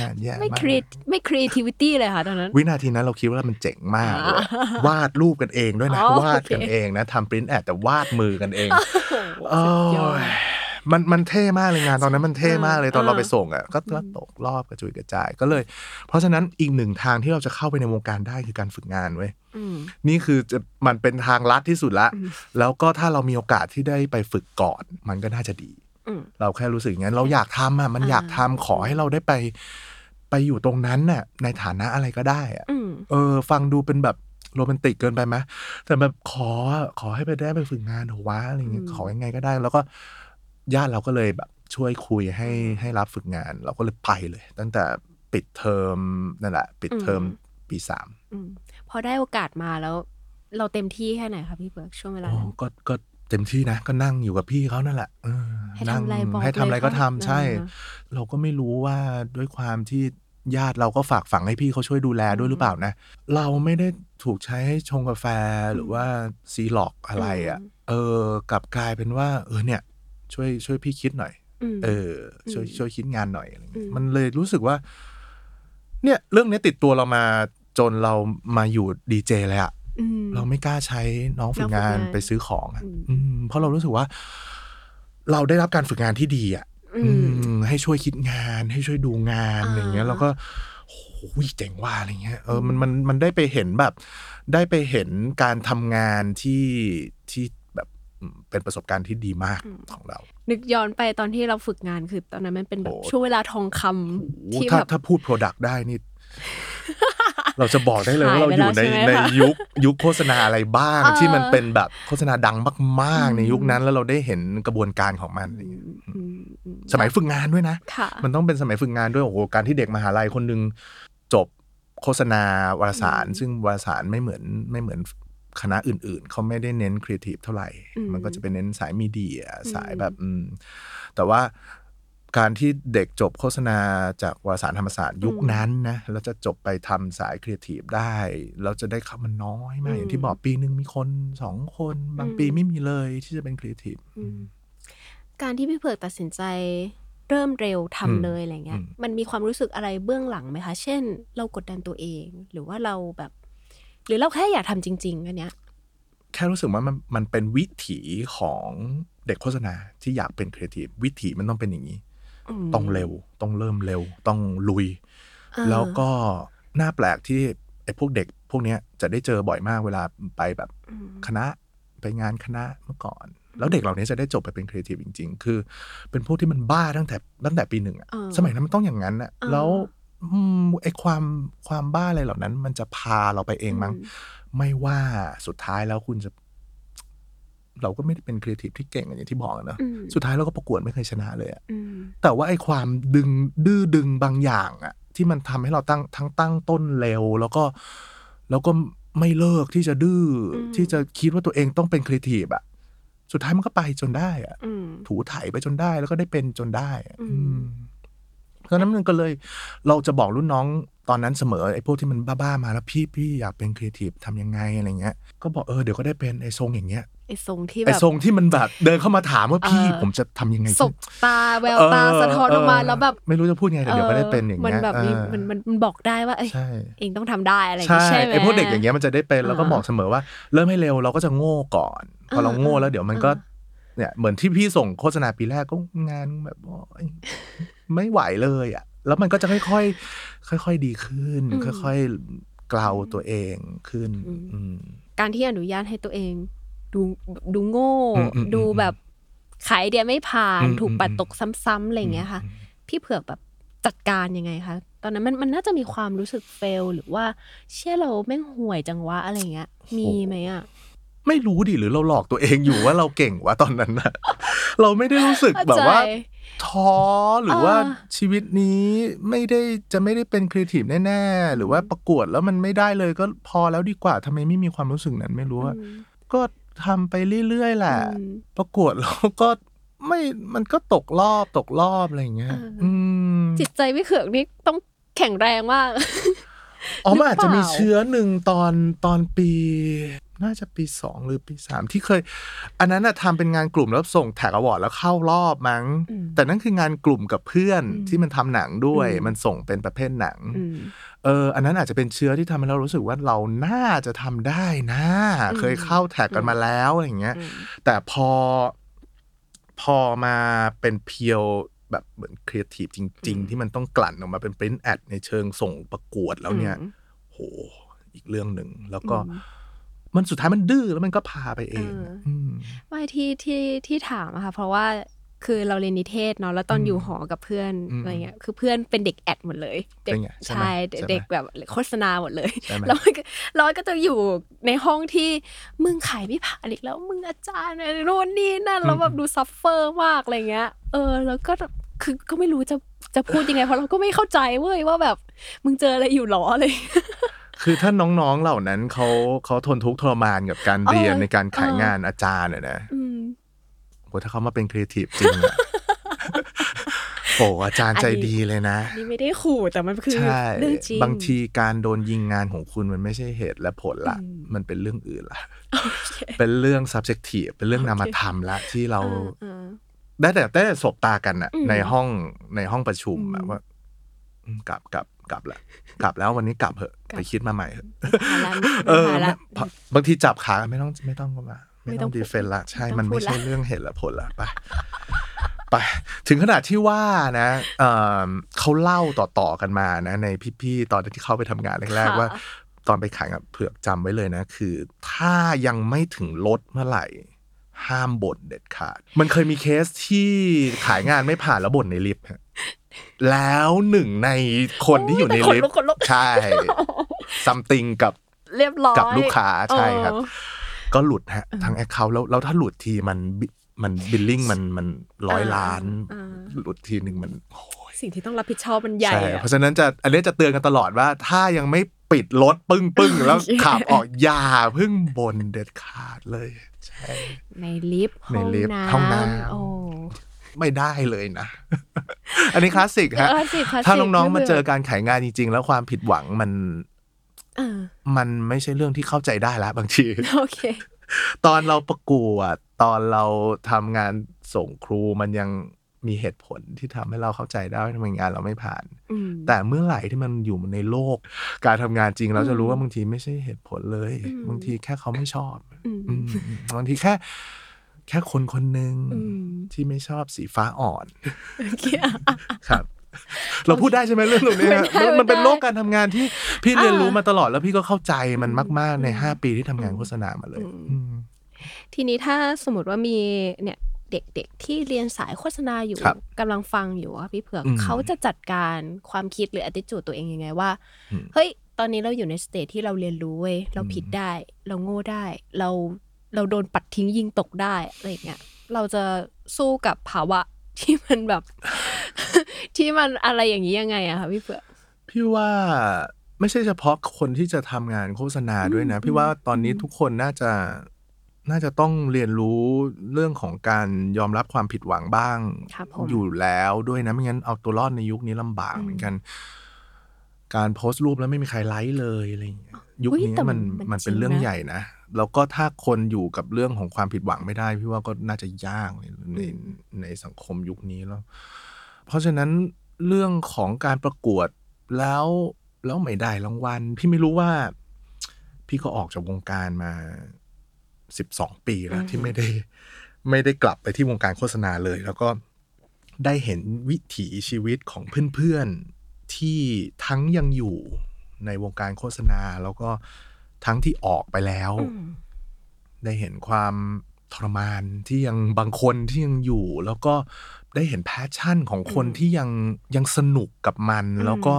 งานแย่ไม่มากครีไม่ creativity เลยค่ะตอนนั้น วินาทีนั้นเราคิดว่ามันเจ๋งมากเลยอะวาดรูปกันเองด้วยนะอ๋อวาดกันโอเคเองนะทำ print ad แต่วาดมือกันเองโอ้โหสุดยอดโอ้ยมันมันเท่มากเลยงานตอนนั้นมันเท่มากเลยตอนเออเราไปส่งอะก็ก็ตกรอบกระจุยกระจายก็เลย เพราะฉะนั้นอีกหนึ่งทางที่เราจะเข้าไปในวงการได้คือการฝึกงานเว้ยอืมนี่คือจะมันเป็นทางลัดที่สุดละอืมแล้วก็ถ้าเรามีโอกาสที่ได้ไปฝึกก่อน มันก็น่าจะดีอืม เราแค่รู้สึกอย่างนั้น เราอยากทำอะ มันอ่าอยากทำขอให้เราได้ไป ไปอยู่ตรงนั้นน่ะ ในฐานะอะไรก็ได้อะอืมเออ ฟังดูเป็นแบบโรแมนติกเกินไปไหมแต่แบบขอขอให้ไปได้ไปฝึกงานเถอะวะอะไรเงี้ยอืมขอยังไงก็ได้ แล้วก็ญาติเราก็เลยแบบ ช่วยคุยให้ให้รับฝึกงาน เราก็เลยไปเลย ตั้งแต่ปิดเทอมนั่นแหละ ปิดเทอมปีสามอืมพอได้โอกาสมาแล้ว เราเต็มที่แค่ไหนคะพี่เบิร์กช่วงเวลาอ๋อนั้นก็ก็ เต็มที่นะ ก็นั่งอยู่กับพี่เขานั่นแหละเออให้นั่ทำอะไรบอกให้ทำอะไรเลยก็ทำค่ะใช่ อ่าเราก็ไม่รู้ว่าด้วยความที่ญาติเราก็ฝากฝังให้พี่เขาช่วยดูแลด้วยหรือเปล่านะ เราไม่ได้ถูกใช้ให้ชงกาแฟหรือว่าซีล็อกอะไรอะอืมเออกลับกลายเป็นว่า เออเนี่ย ช่วยช่วยพี่คิดหน่อย ม เออช่วยอืมช่วยคิดงานหน่อยอะไรเงี้ยอืม มันเลยรู้สึกว่า เนี่ย เรื่องเนี้ยติดตัวเรามาจนเรามาอยู่ดีเจเลยอะม เราไม่กล้าใช้น้องฝึกงานน้องฝึกงานไปซื้อของอะอืมอืมเพราะเรารู้สึกว่า เราได้รับการฝึกงานที่ดีอะอือืมมให้ช่วยคิดงาน ให้ช่วยดูงานอ่าอะไรเงี้ย แล้วก็โอ้ยเจ๋งว่าอะไรเงี้ยเออมันมันมันได้ไปเห็นแบบ ได้ไปเห็นการทำงานที่ที่แบบอืมเป็นประสบการณ์ที่ดีมากของเรา นึกย้อนไปตอนที่เราฝึกงานคือตอนนั้นมันเป็นแบบโอ้ช่วงเวลาทองคำโอ้ที่ถ้าแบบถ้าพูด Product ได้นี่ เราจะบอกได้เลยว่าหายเราไปอยู่ในแล้วใช่ไหมในคะยุคยุคโฆษณาอะไรบ้างเออที่มันเป็นแบบโฆษณาดังมากอืมๆในยุคนั้นแล้วเราได้เห็นกระบวนการของมันอะไรเงี้ยอืมอืมสมัยฝึกงานด้วยนะค่ะมันต้องเป็นสมัยฝึกงานด้วยโอ้โหการที่เด็กมหาลัยคนหนึ่งจบโฆษณาวารสารอืมซึ่งวารสารไม่เหมือนไม่เหมือนคณะอื่น ๆ เขาไม่ได้เน้นครีเอทีฟเท่าไหร่อืมมันก็จะเป็นเน้นสายมีเดียอืมสายแบบอืมแต่ว่า การที่เด็กจบโฆษณาจากวารสารธรรมศาสตร์ยุคนั้นนะแล้วจะจบไปทำสายครีเอทีฟได้เราจะได้เข้ามันน้อยมากอย่างที่บอกปีหนึ่งมีคนสองคนบางปีไม่มีเลยที่จะเป็นครีเอทีฟอืมการที่พี่เผือกตัดสินใจเริ่มเร็วทำอืมเลยอะไรเงี้ยอืมมันมีความรู้สึกอะไรเบื้องหลังไหมคะ เช่น เรากดดันตัวเอง หรือว่าเราแบบ หรือเราแค่อยากทำจริง ๆ อันเนี้ย แค่รู้สึกว่ามันมันเป็นวิถีของเด็กโฆษณาที่อยากเป็นครีเอทีฟวิถีมันต้องเป็นอย่างนี้ม ต้องเร็ว ต้องเริ่มเร็ว ต้องลุยเออแล้วก็น่าแปลกที่ไอ้พวกเด็ก พวกเนี้ยจะได้เจอบ่อยมากเวลาไปแบบอืมคณะไปงานคณะเมื่อก่อน แล้วเด็กเหล่านี้จะได้จบไปเป็นครีเอทีฟจริง ๆ คือ เป็นพวกที่มันบ้าตั้งแต่ตั้งแต่ปีหนึ่งอะเออสมัยนั้นมันต้องอย่างนั้นอะเออแล้วอืมไอ้ความความบ้าอะไรเหล่านั้น มันจะพาเราไปเองมั้งไม่ว่าสุดท้ายแล้วคุณจะ เราก็ไม่ได้เป็นครีเอทีฟที่เก่งอย่างที่บอกอะเนอะอืมสุดท้ายเราก็ประกวดไม่เคยชนะเลยอะอืมแต่ว่าไอ้ความดึงดื้อดึงบางอย่างอะที่มันทำให้เราตั้งทั้งตั้งต้นเร็ว แล้วก็แล้วก็ไม่เลิกที่จะดื้ออมที่จะคิดว่าตัวเองต้องเป็นครีเอทีฟอะสุดท้ายมันก็ไปจนได้อะอืมถูไถไปจนได้แล้วก็ได้เป็นจนได้อะอืมอืมเพราะฉะนั้นมันก็เลย เราจะบอกรุ่นน้อง ตอนนั้นเสมอไอ้พวกที่มันบ้าๆมาแล้วพี่พี่อยากเป็นครีเอทีฟทำยังไงอะไรเงี้ยก็บอกเออเดี๋ยวก็ได้เป็นไอ้ทรงอย่างเงี้ยไอ้ทรงที่แบไอ้บทรงที่มันแบบเดินเข้ามาถามว่าพี่เออผมจะทำยังไงสบตาแววตาสะท้อนออกมาแล้วแบบไม่รู้จะพูดไงแต่เดี๋ยวก็ได้เป็นอย่างมัเงี้ยแบบมีเออมันมันมันบอกได้ว่าเอ้ยใช่ เองต้องทำได้อะไรอย่างใช่งี้ใช่ไหม ไอ้พวกเด็กอย่างเงี้ยมันจะได้เป็นแล้วก็อ่าบอกเสมอว่า เริ่มให้เร็วเราก็จะโง่ก่อน พอเราโง่แล้วเดี๋ยวมันก็เนี่ยเหมือนที่พี่ส่งโฆษณาปีแรกก็งานแบบโอ๊ยไม่ไหวเลยอะ แล้วมันก็จะค่อยๆ ค่อย ๆ ดีขึ้น ค่อยๆเกลาตัวเองขึ้นอืมการที่อนุญาตให้ตัวเอง ดูดูโง่อืมอืมดูแบบขายไอเดียไม่ผ่านอืมถูกปัดอืมตกซ้ำๆอะไรอย่างเงี้ยค่ะ พี่เผือกแบบจัดการยังไงคะตอนนั้นมันมันน่าจะมีความรู้สึกเฟลหรือว่า เชื่อเราแม่งห่วยจังวะอะไรเงี้ย มีไหมอะไม่รู้ดิหรือเราหลอกตัวเองอยู่ว่าเราเก่งวะตอนนั้นนะเราไม่ได้รู้สึกแบบว่าเข้าใจ ท้อหรือว่าอ่าชีวิตนี้ไม่ได้จะไม่ได้เป็นครีเอทีฟแน่ๆ หรือว่าประกวดแล้วมันไม่ได้เลยก็พอแล้วดีกว่าทำไมไม่มีความรู้สึกนั้นไม่รู้อะอืมก็ทำไปเรื่อยๆแหละอืมประกวดแล้วก็ไม่มันก็ตกรอบตกรอบอะไรอย่างเงี้ยอ่าอืมจิตใจพี่เผือกนี่ต้องแข็งแรงมากอ๋อมันอาจจะมีหรือเปล่าเชื้อหนึ่งตอนตอนปี น่าจะปีสองหรือปีสามที่เคย อันนั้นอะทำเป็นงานกลุ่มแล้วส่งแท็กอวอร์ดแล้วเข้ารอบมั้งอืมแต่นั่นคืองานกลุ่มกับเพื่อนอืมที่มันทำหนังด้วยอืมมันส่งเป็นประเภทหนังอืมเอออันนั้นอาจจะเป็นเชื้อที่ทำให้เรารู้สึกว่าเราน่าจะทำได้นะอืมเคยเข้า TACT กันมาแล้วอะไรอย่างเงี้ยอืมแต่พอ พอมาเป็น pure แบบเหมือนครีเอทีฟจริง ๆ ที่มันต้องกลั่นออกมาเป็น print ad ในเชิงส่งประกวดแล้วเนี่ยอืมโห อีกเรื่องหนึ่งแล้วก็อื มมันสุดท้ายมันดื้อแล้วมันก็พาไปเองเอออืมไม่ที่ที่ที่ถามอะค่ะ เพราะว่าคือเราเรียนนิเทศเนาะแล้วตอนอืมอยู่หอกับเพื่อนอืมอะไรเงี้ยคือเพื่อนเป็นเด็ก ad หมดเลยเด็กเป็นไงใช่ไหมใช่ใช่ไหมเด็กแบบโฆษณาหมดเลยใช่ไหมแล้วมันก็เราก็จะอยู่ในห้องที่มึงขายไม่ผ่านอีกแล้วมึงอาจารย์อะไรโน่นนี่นั่นแล้วแบบดู suffer มากอะไรเงี้ย เออ แล้วก็คือก็ไม่รู้จะจะพูดยังไงเพราะเราก็ไม่เข้าใจเว้ยว่าแบบ มึงเจออะไรอยู่หรออะไรอย่างเงี้ย คือถ้าน้องๆเหล่านั้นเขาเขาทนทุกข์ทรมานกับการเออเรียนในการขายเอองานอาจารย์อะนะอืมโหถ้าเขามาเป็นครีเอทีฟจริงอะโอ้อาจารย์ใจดีเลยนะนี่ไม่ได้ขู่แต่มันคือใช่เรื่องจริงบางทีการโดนยิงงานของคุณมันไม่ใช่เหตุและผลละอืมมันเป็นเรื่องอื่นละเป็นเรื่อง subjective เป็นเรื่องนามธรรมละที่เราเออได้แต่ได้แต่สบตากันอะอืมในห้องในห้องประชุมอะอืมว่าอืมกลับกลับกลับละ กลับแล้ววันนี้กลับเหอะกลับไปคิดมาใหม่เหอะหาละเออหาละไม่พอบางทีจับขาไม่ต้องไม่ต้องก็มาไม่ไม่ต้ต้อองงพูดดีเฟนละใช่ไม่ต้องมันไม่พูดใช่ละเรื่องเหตุและผลละไปไปถึงขนาดที่ว่านะเอ่อเขาเล่าต่อๆกันมานะ ในพี่ๆตอนที่เข้าไปทำงานแรกค่ะๆว่า ตอนไปขายกับเผือกจำไว้เลยนะ คือ ถ้ายังไม่ถึงรถเมื่อไหร่ ห้ามบ่นเด็ดขาด มันเคยมีเคสที่ขายงานไม่ผ่านแล้วบ่นในลิฟต์ฮะ แล้วหนึ่งในคนที่อยู่ในลิฟโอ้ยแต่ขนลุกต์ขนลุกใช่ something กับเรียบร้อยกับลูกค้าใช่ครับเออก็หลุดฮะทั้ง account แล้วแล้วถ้าหลุดทีมันบิมัน billing มันมันร้อยล้านอ่าหลุดทีหนึ่งมันโอ้ยสิ่งที่ต้องรับผิดชอบมันใหญ่ใช่อะเพราะฉะนั้นจะอันนี้จะเตือนกันตลอดว่า ถ้ายังไม่ปิดรถปึ้งปึ้งๆแล้วขับออกอย่าเพิ่งบ่นเด็ดขาดเลย ใช่ ในลิฟต์ในห้องลิฟต์น้ำห้องน้ำโอ้ ไม่ได้เลยนะ อันนี้คลาสสิกฮะคลาสสิกคลาสสิกถ้าน้องๆไม่มาบื่เจอการขายงานจริง ๆ แล้วความผิดหวังมันอ่ามันไม่ใช่เรื่องที่เข้าใจได้แล้วบางทีโอเค ตอนเราประกวดตอนเราทำงานส่งครูมันยังมีเหตุผลที่ทำให้เราเข้าใจได้ว่าทำไมงานเราไม่ผ่านอืมแต่เมื่อไหร่ที่มันอยู่ในโลก การทำงานจริงเราจะรู้อืมว่าบางทีไม่ใช่เหตุผลเลยอืมบางทีแค่เขาไม่ชอบอืมอืมบางทีแค่ แค่คนคนหนึ่งอืมที่ไม่ชอบสีฟ้าอ่อนโอเคอะอะครับ เราพูดได้ใช่ไหมเรื่องตรงนี้ฮะไม่ได้มันเป็นไม่ได้โลกการทำงานที่พี่เรียนรู้อ่ามมาตลอดแล้วพี่ก็เข้าใจมันมาก ๆ ในอืมห้าปีที่ทำงานโฆษณามาเลยอืมอืมทีนี้ถ้าสมมติว่ามีเนี่ยเด็กๆที่เรียนสายโฆษณาอยู่ครับกำลังฟังอยู่อะพี่เผือกอืมเขาจะจัดการความคิดหรือ attitude ตัวเองยังไงว่าอืมเฮ้ย ตอนนี้เราอยู่ในสเตจที่เราเรียนรู้เว้ยเราผิดได้ เราโง่ได้ เรา เราโดนปัดทิ้งยิงตกได้อะไรอย่างเงี้ยเราจะสู้กับภาวะที่มันแบบ ที่มันอะไรอย่างนี้ยังไงอะคะพี่เผือกพี่ว่าไม่ใช่เฉพาะคนที่จะทำงานโฆษณาด้วยนะอืมพี่ว่าตอนนี้อืมทุกคนน่าจะน่าจะต้องเรียนรู้เรื่องของการยอมรับความผิดหวังบ้างครับผมอยู่แล้วด้วยนะไม่งั้นเอาตัวรอดในยุคนี้ลำบากอืมเหมือนกัน การโพสต์รูปแล้วไม่มีใครไลค์เลยอะไรอย่างเงี้ยยุคอุ๊ยนี้แต่มันมันมันเป็นจริงเรื่องนะใหญ่นะ แล้วก็ถ้าคนอยู่กับเรื่องของความผิดหวังไม่ได้ พี่ว่าก็น่าจะยากในในในสังคมยุคนี้แล้ว เพราะฉะนั้นเรื่องของการประกวดแล้วแล้วไม่ได้รางวัล พี่ไม่รู้ว่า พี่ก็ออกจากวงการมาสิบสองปีแล้วอืมที่ไม่ได้ ไม่ได้กลับไปที่วงการโฆษณาเลย แล้วก็ได้เห็นวิถีชีวิตของเพื่อนๆที่ทั้งยังอยู่ในวงการโฆษณาแล้วก็ ทั้งที่ออกไปแล้วอืมได้เห็นความทรมานที่ยังบางคนที่ยังอยู่ แล้วก็ได้เห็น passion ของคนอืมที่ยังยังสนุกกับมันอืมแล้วก็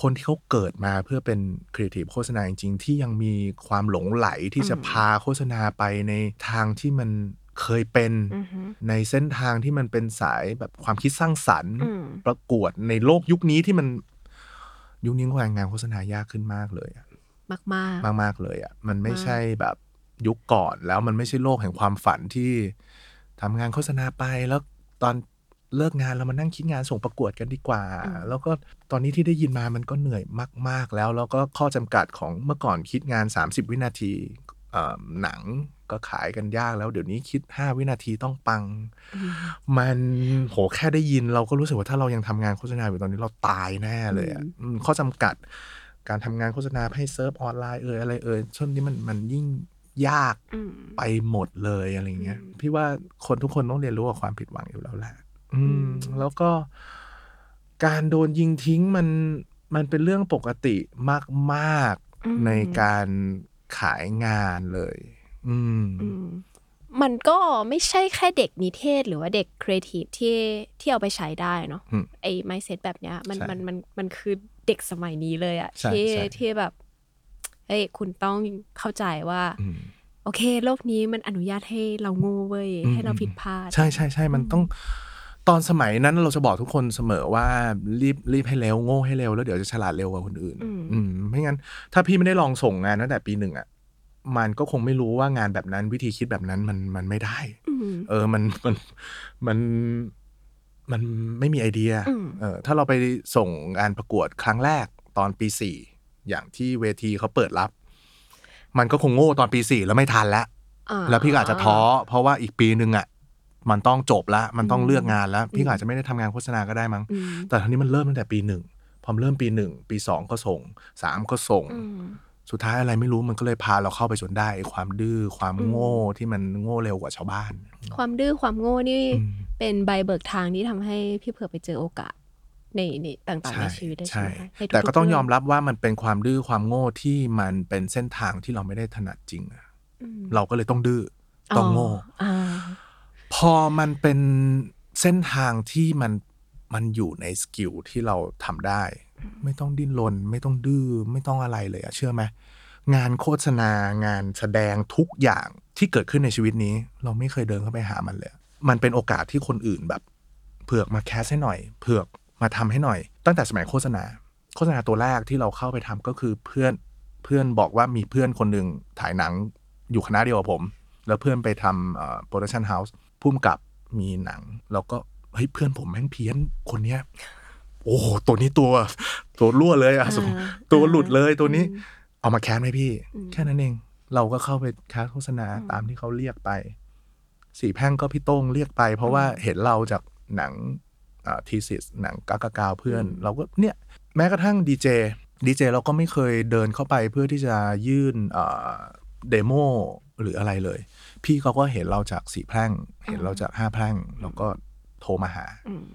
คนที่เขาเกิดมาเพื่อเป็นครีเอทีฟโฆษณาจริง ๆ ที่ยังมีความหลงใหลที่จะพาโฆษณาไปในทางที่มันเคยเป็นอือฮึในเส้นทางที่มันเป็นสายแบบความคิดสร้างสรรค์อืมประกวดในโลกยุคนี้ที่มันยุคนี้งานโฆษณายากขึ้นมากเลยอะ มากมากมากมากๆเลยอะ มันไม่มากใช่แบบยุคก่อนแล้วมันไม่ใช่โลกแห่งความฝันที่ทำงานโฆษณาไปแล้วตอนเลิกงานเรามานั่งคิดงานส่งประกวดกันดีกว่า แล้วก็ตอนนี้ที่ได้ยินมามันก็เหนื่อยมาก ๆ แล้ว แล้วก็ข้อจำกัดของเมื่อก่อนคิดงาน 30 วินาทีเอ่อหนังก็ขายกันยากแล้ว เดี๋ยวนี้คิด 5 วินาทีต้องปัง มันโหแค่ได้ยินเราก็รู้สึกว่าถ้าเรายังทำงานโฆษณาอยู่ตอนนี้เราตายแน่เลยอะอืมข้อจำกัด การทำงานโฆษณาให้เซิร์ฟออนไลน์เอ่ยอะไรเอ่ยช่วงนี้มันมันยิ่งยากอืมไปหมดเลยอะไรเงี้ยอืมพี่ว่าคนทุกคนต้องเรียนรู้กับความผิดหวังอยู่แล้วแหละอืมอืมแล้วก็ การโดนยิงทิ้งมันมันเป็นเรื่องปกติมากอืมๆในการขายงานเลยอืมอืมมันก็ไม่ใช่แค่เด็กนิเทศ หรือว่าเด็กครีเอทีฟที่ที่เอาไปใช้ได้เนาะอืมไอ้ mindset แบบเนี้ย มันใช่มันมันมันคือ เด็กสมัยนี้เลยอะใช่ที่ใช่ ที่แบบเอ้ยคุณต้องเข้าใจว่า อืม โอเค โลกนี้มันอนุญาตให้เราโง่เว้ย อืม ให้เราผิดพลาด ใช่ใช่ใช่มันต้องตอนสมัยนั้นเราจะบอกทุกคนเสมอว่ารีบรีบให้เร็วโง่ให้เร็วแล้วเดี๋ยวจะฉลาดเร็วกว่าคนอื่น อืม อืมไม่งั้น ถ้าพี่ไม่ได้ลองส่งงานตั้งแต่ปีหนึ่งอะมันก็คงไม่รู้ว่างานแบบนั้นวิธีคิดแบบนั้นมันมันไม่ได้ อืม เออมันมันมัน มันไม่มีไอเดียอืมเออถ้าเราไปส่งงานประกวดครั้งแรกตอนปีสี่อย่างที่เวทีเขาเปิดรับ มันก็คงโง่ตอนปีสี่แล้วไม่ทันแล้วอ่าแล้วพี่ก็อาจจะท้อ เพราะว่าอีกปีหนึ่งอะมันต้องจบแล้วมันต้องอืมเลือกงานแล้ว พี่อืมก็อาจจะไม่ได้ทำงานโฆษณาก็ได้มั้งอืมแต่ทีนี้มันเริ่มตั้งแต่ปีหนึ่งพอเริ่มปีหนึ่งปีสองก็ส่งสามก็ส่งอืมสุดท้ายอะไรไม่รู้มันก็เลยพาเราเข้าไปจนได้ไอ้ความดื้อความอืมโง่ที่มันโง่เร็วกว่าชาวบ้าน ความดื้อความโง่นี่อืม เป็นใบเบิกทางที่ทำให้พี่เผือกไปเจอโอกาสในในต่างๆในชีวิตได้ใช่ไหมคะในทุๆแต่ก็ต้องเรื่ยอมรับว่ามันเป็นความดื้อความโง่ที่มันเป็นเส้นทางที่เราไม่ได้ถนัดจริงอะอืมเราก็เลยต้องดื้อต้องโง่อ่าพอมันเป็นเส้นทางที่มันมันอยู่ในสกิลที่เราทำได้ ไม่ต้องดิ้นรนไม่ต้องดื้อไม่ต้องอะไรเลยอะเชื่อไหมงานโฆษณางานแสดงทุกอย่างที่เกิดขึ้นในชีวิตนี้ เราไม่เคยเดินเข้าไปหามันเลย มันเป็นโอกาสที่คนอื่นแบบ เผือกมาแคสให้หน่อย เผือกมาทำให้หน่อย ตั้งแต่สมัยโฆษณา โฆษณาตัวแรกที่เราเข้าไปทำก็คือเพื่อนเพื่อนบอกว่ามีเพื่อนคนหนึ่งถ่ายหนังอยู่คณะเดียวกับผม แล้วเพื่อนไปทำ production house ผู้กำกับมีหนัง แล้วก็เฮ้ยเพื่อนผมแม่งเพี้ยนคนเนี้ยโอ้โหตัวนี้ตัวตัวรั่วเลยอะสมมุติตัวหลุดเลยตัวนี้ เอามา cast ไหมพี่ แค่นั้นเอง เราก็เข้าไป cast โฆษณาตามที่เขาเรียกไป สี่แพร่งก็พี่โต้งเรียกไป เพราะว่าเห็นเราจากหนัง thesis หนังกากากาวเพื่อน เราก็เนี่ยแม้กระทั่งดีเจดีเจเราก็ไม่เคยเดินเข้าไปเพื่อที่จะยื่นเดโมหรืออะไรเลย พี่เขาก็เห็นเราจากสีแพร่ง เห็นเราจากห้าแพร่ง แล้วก็โทรมาหาอืม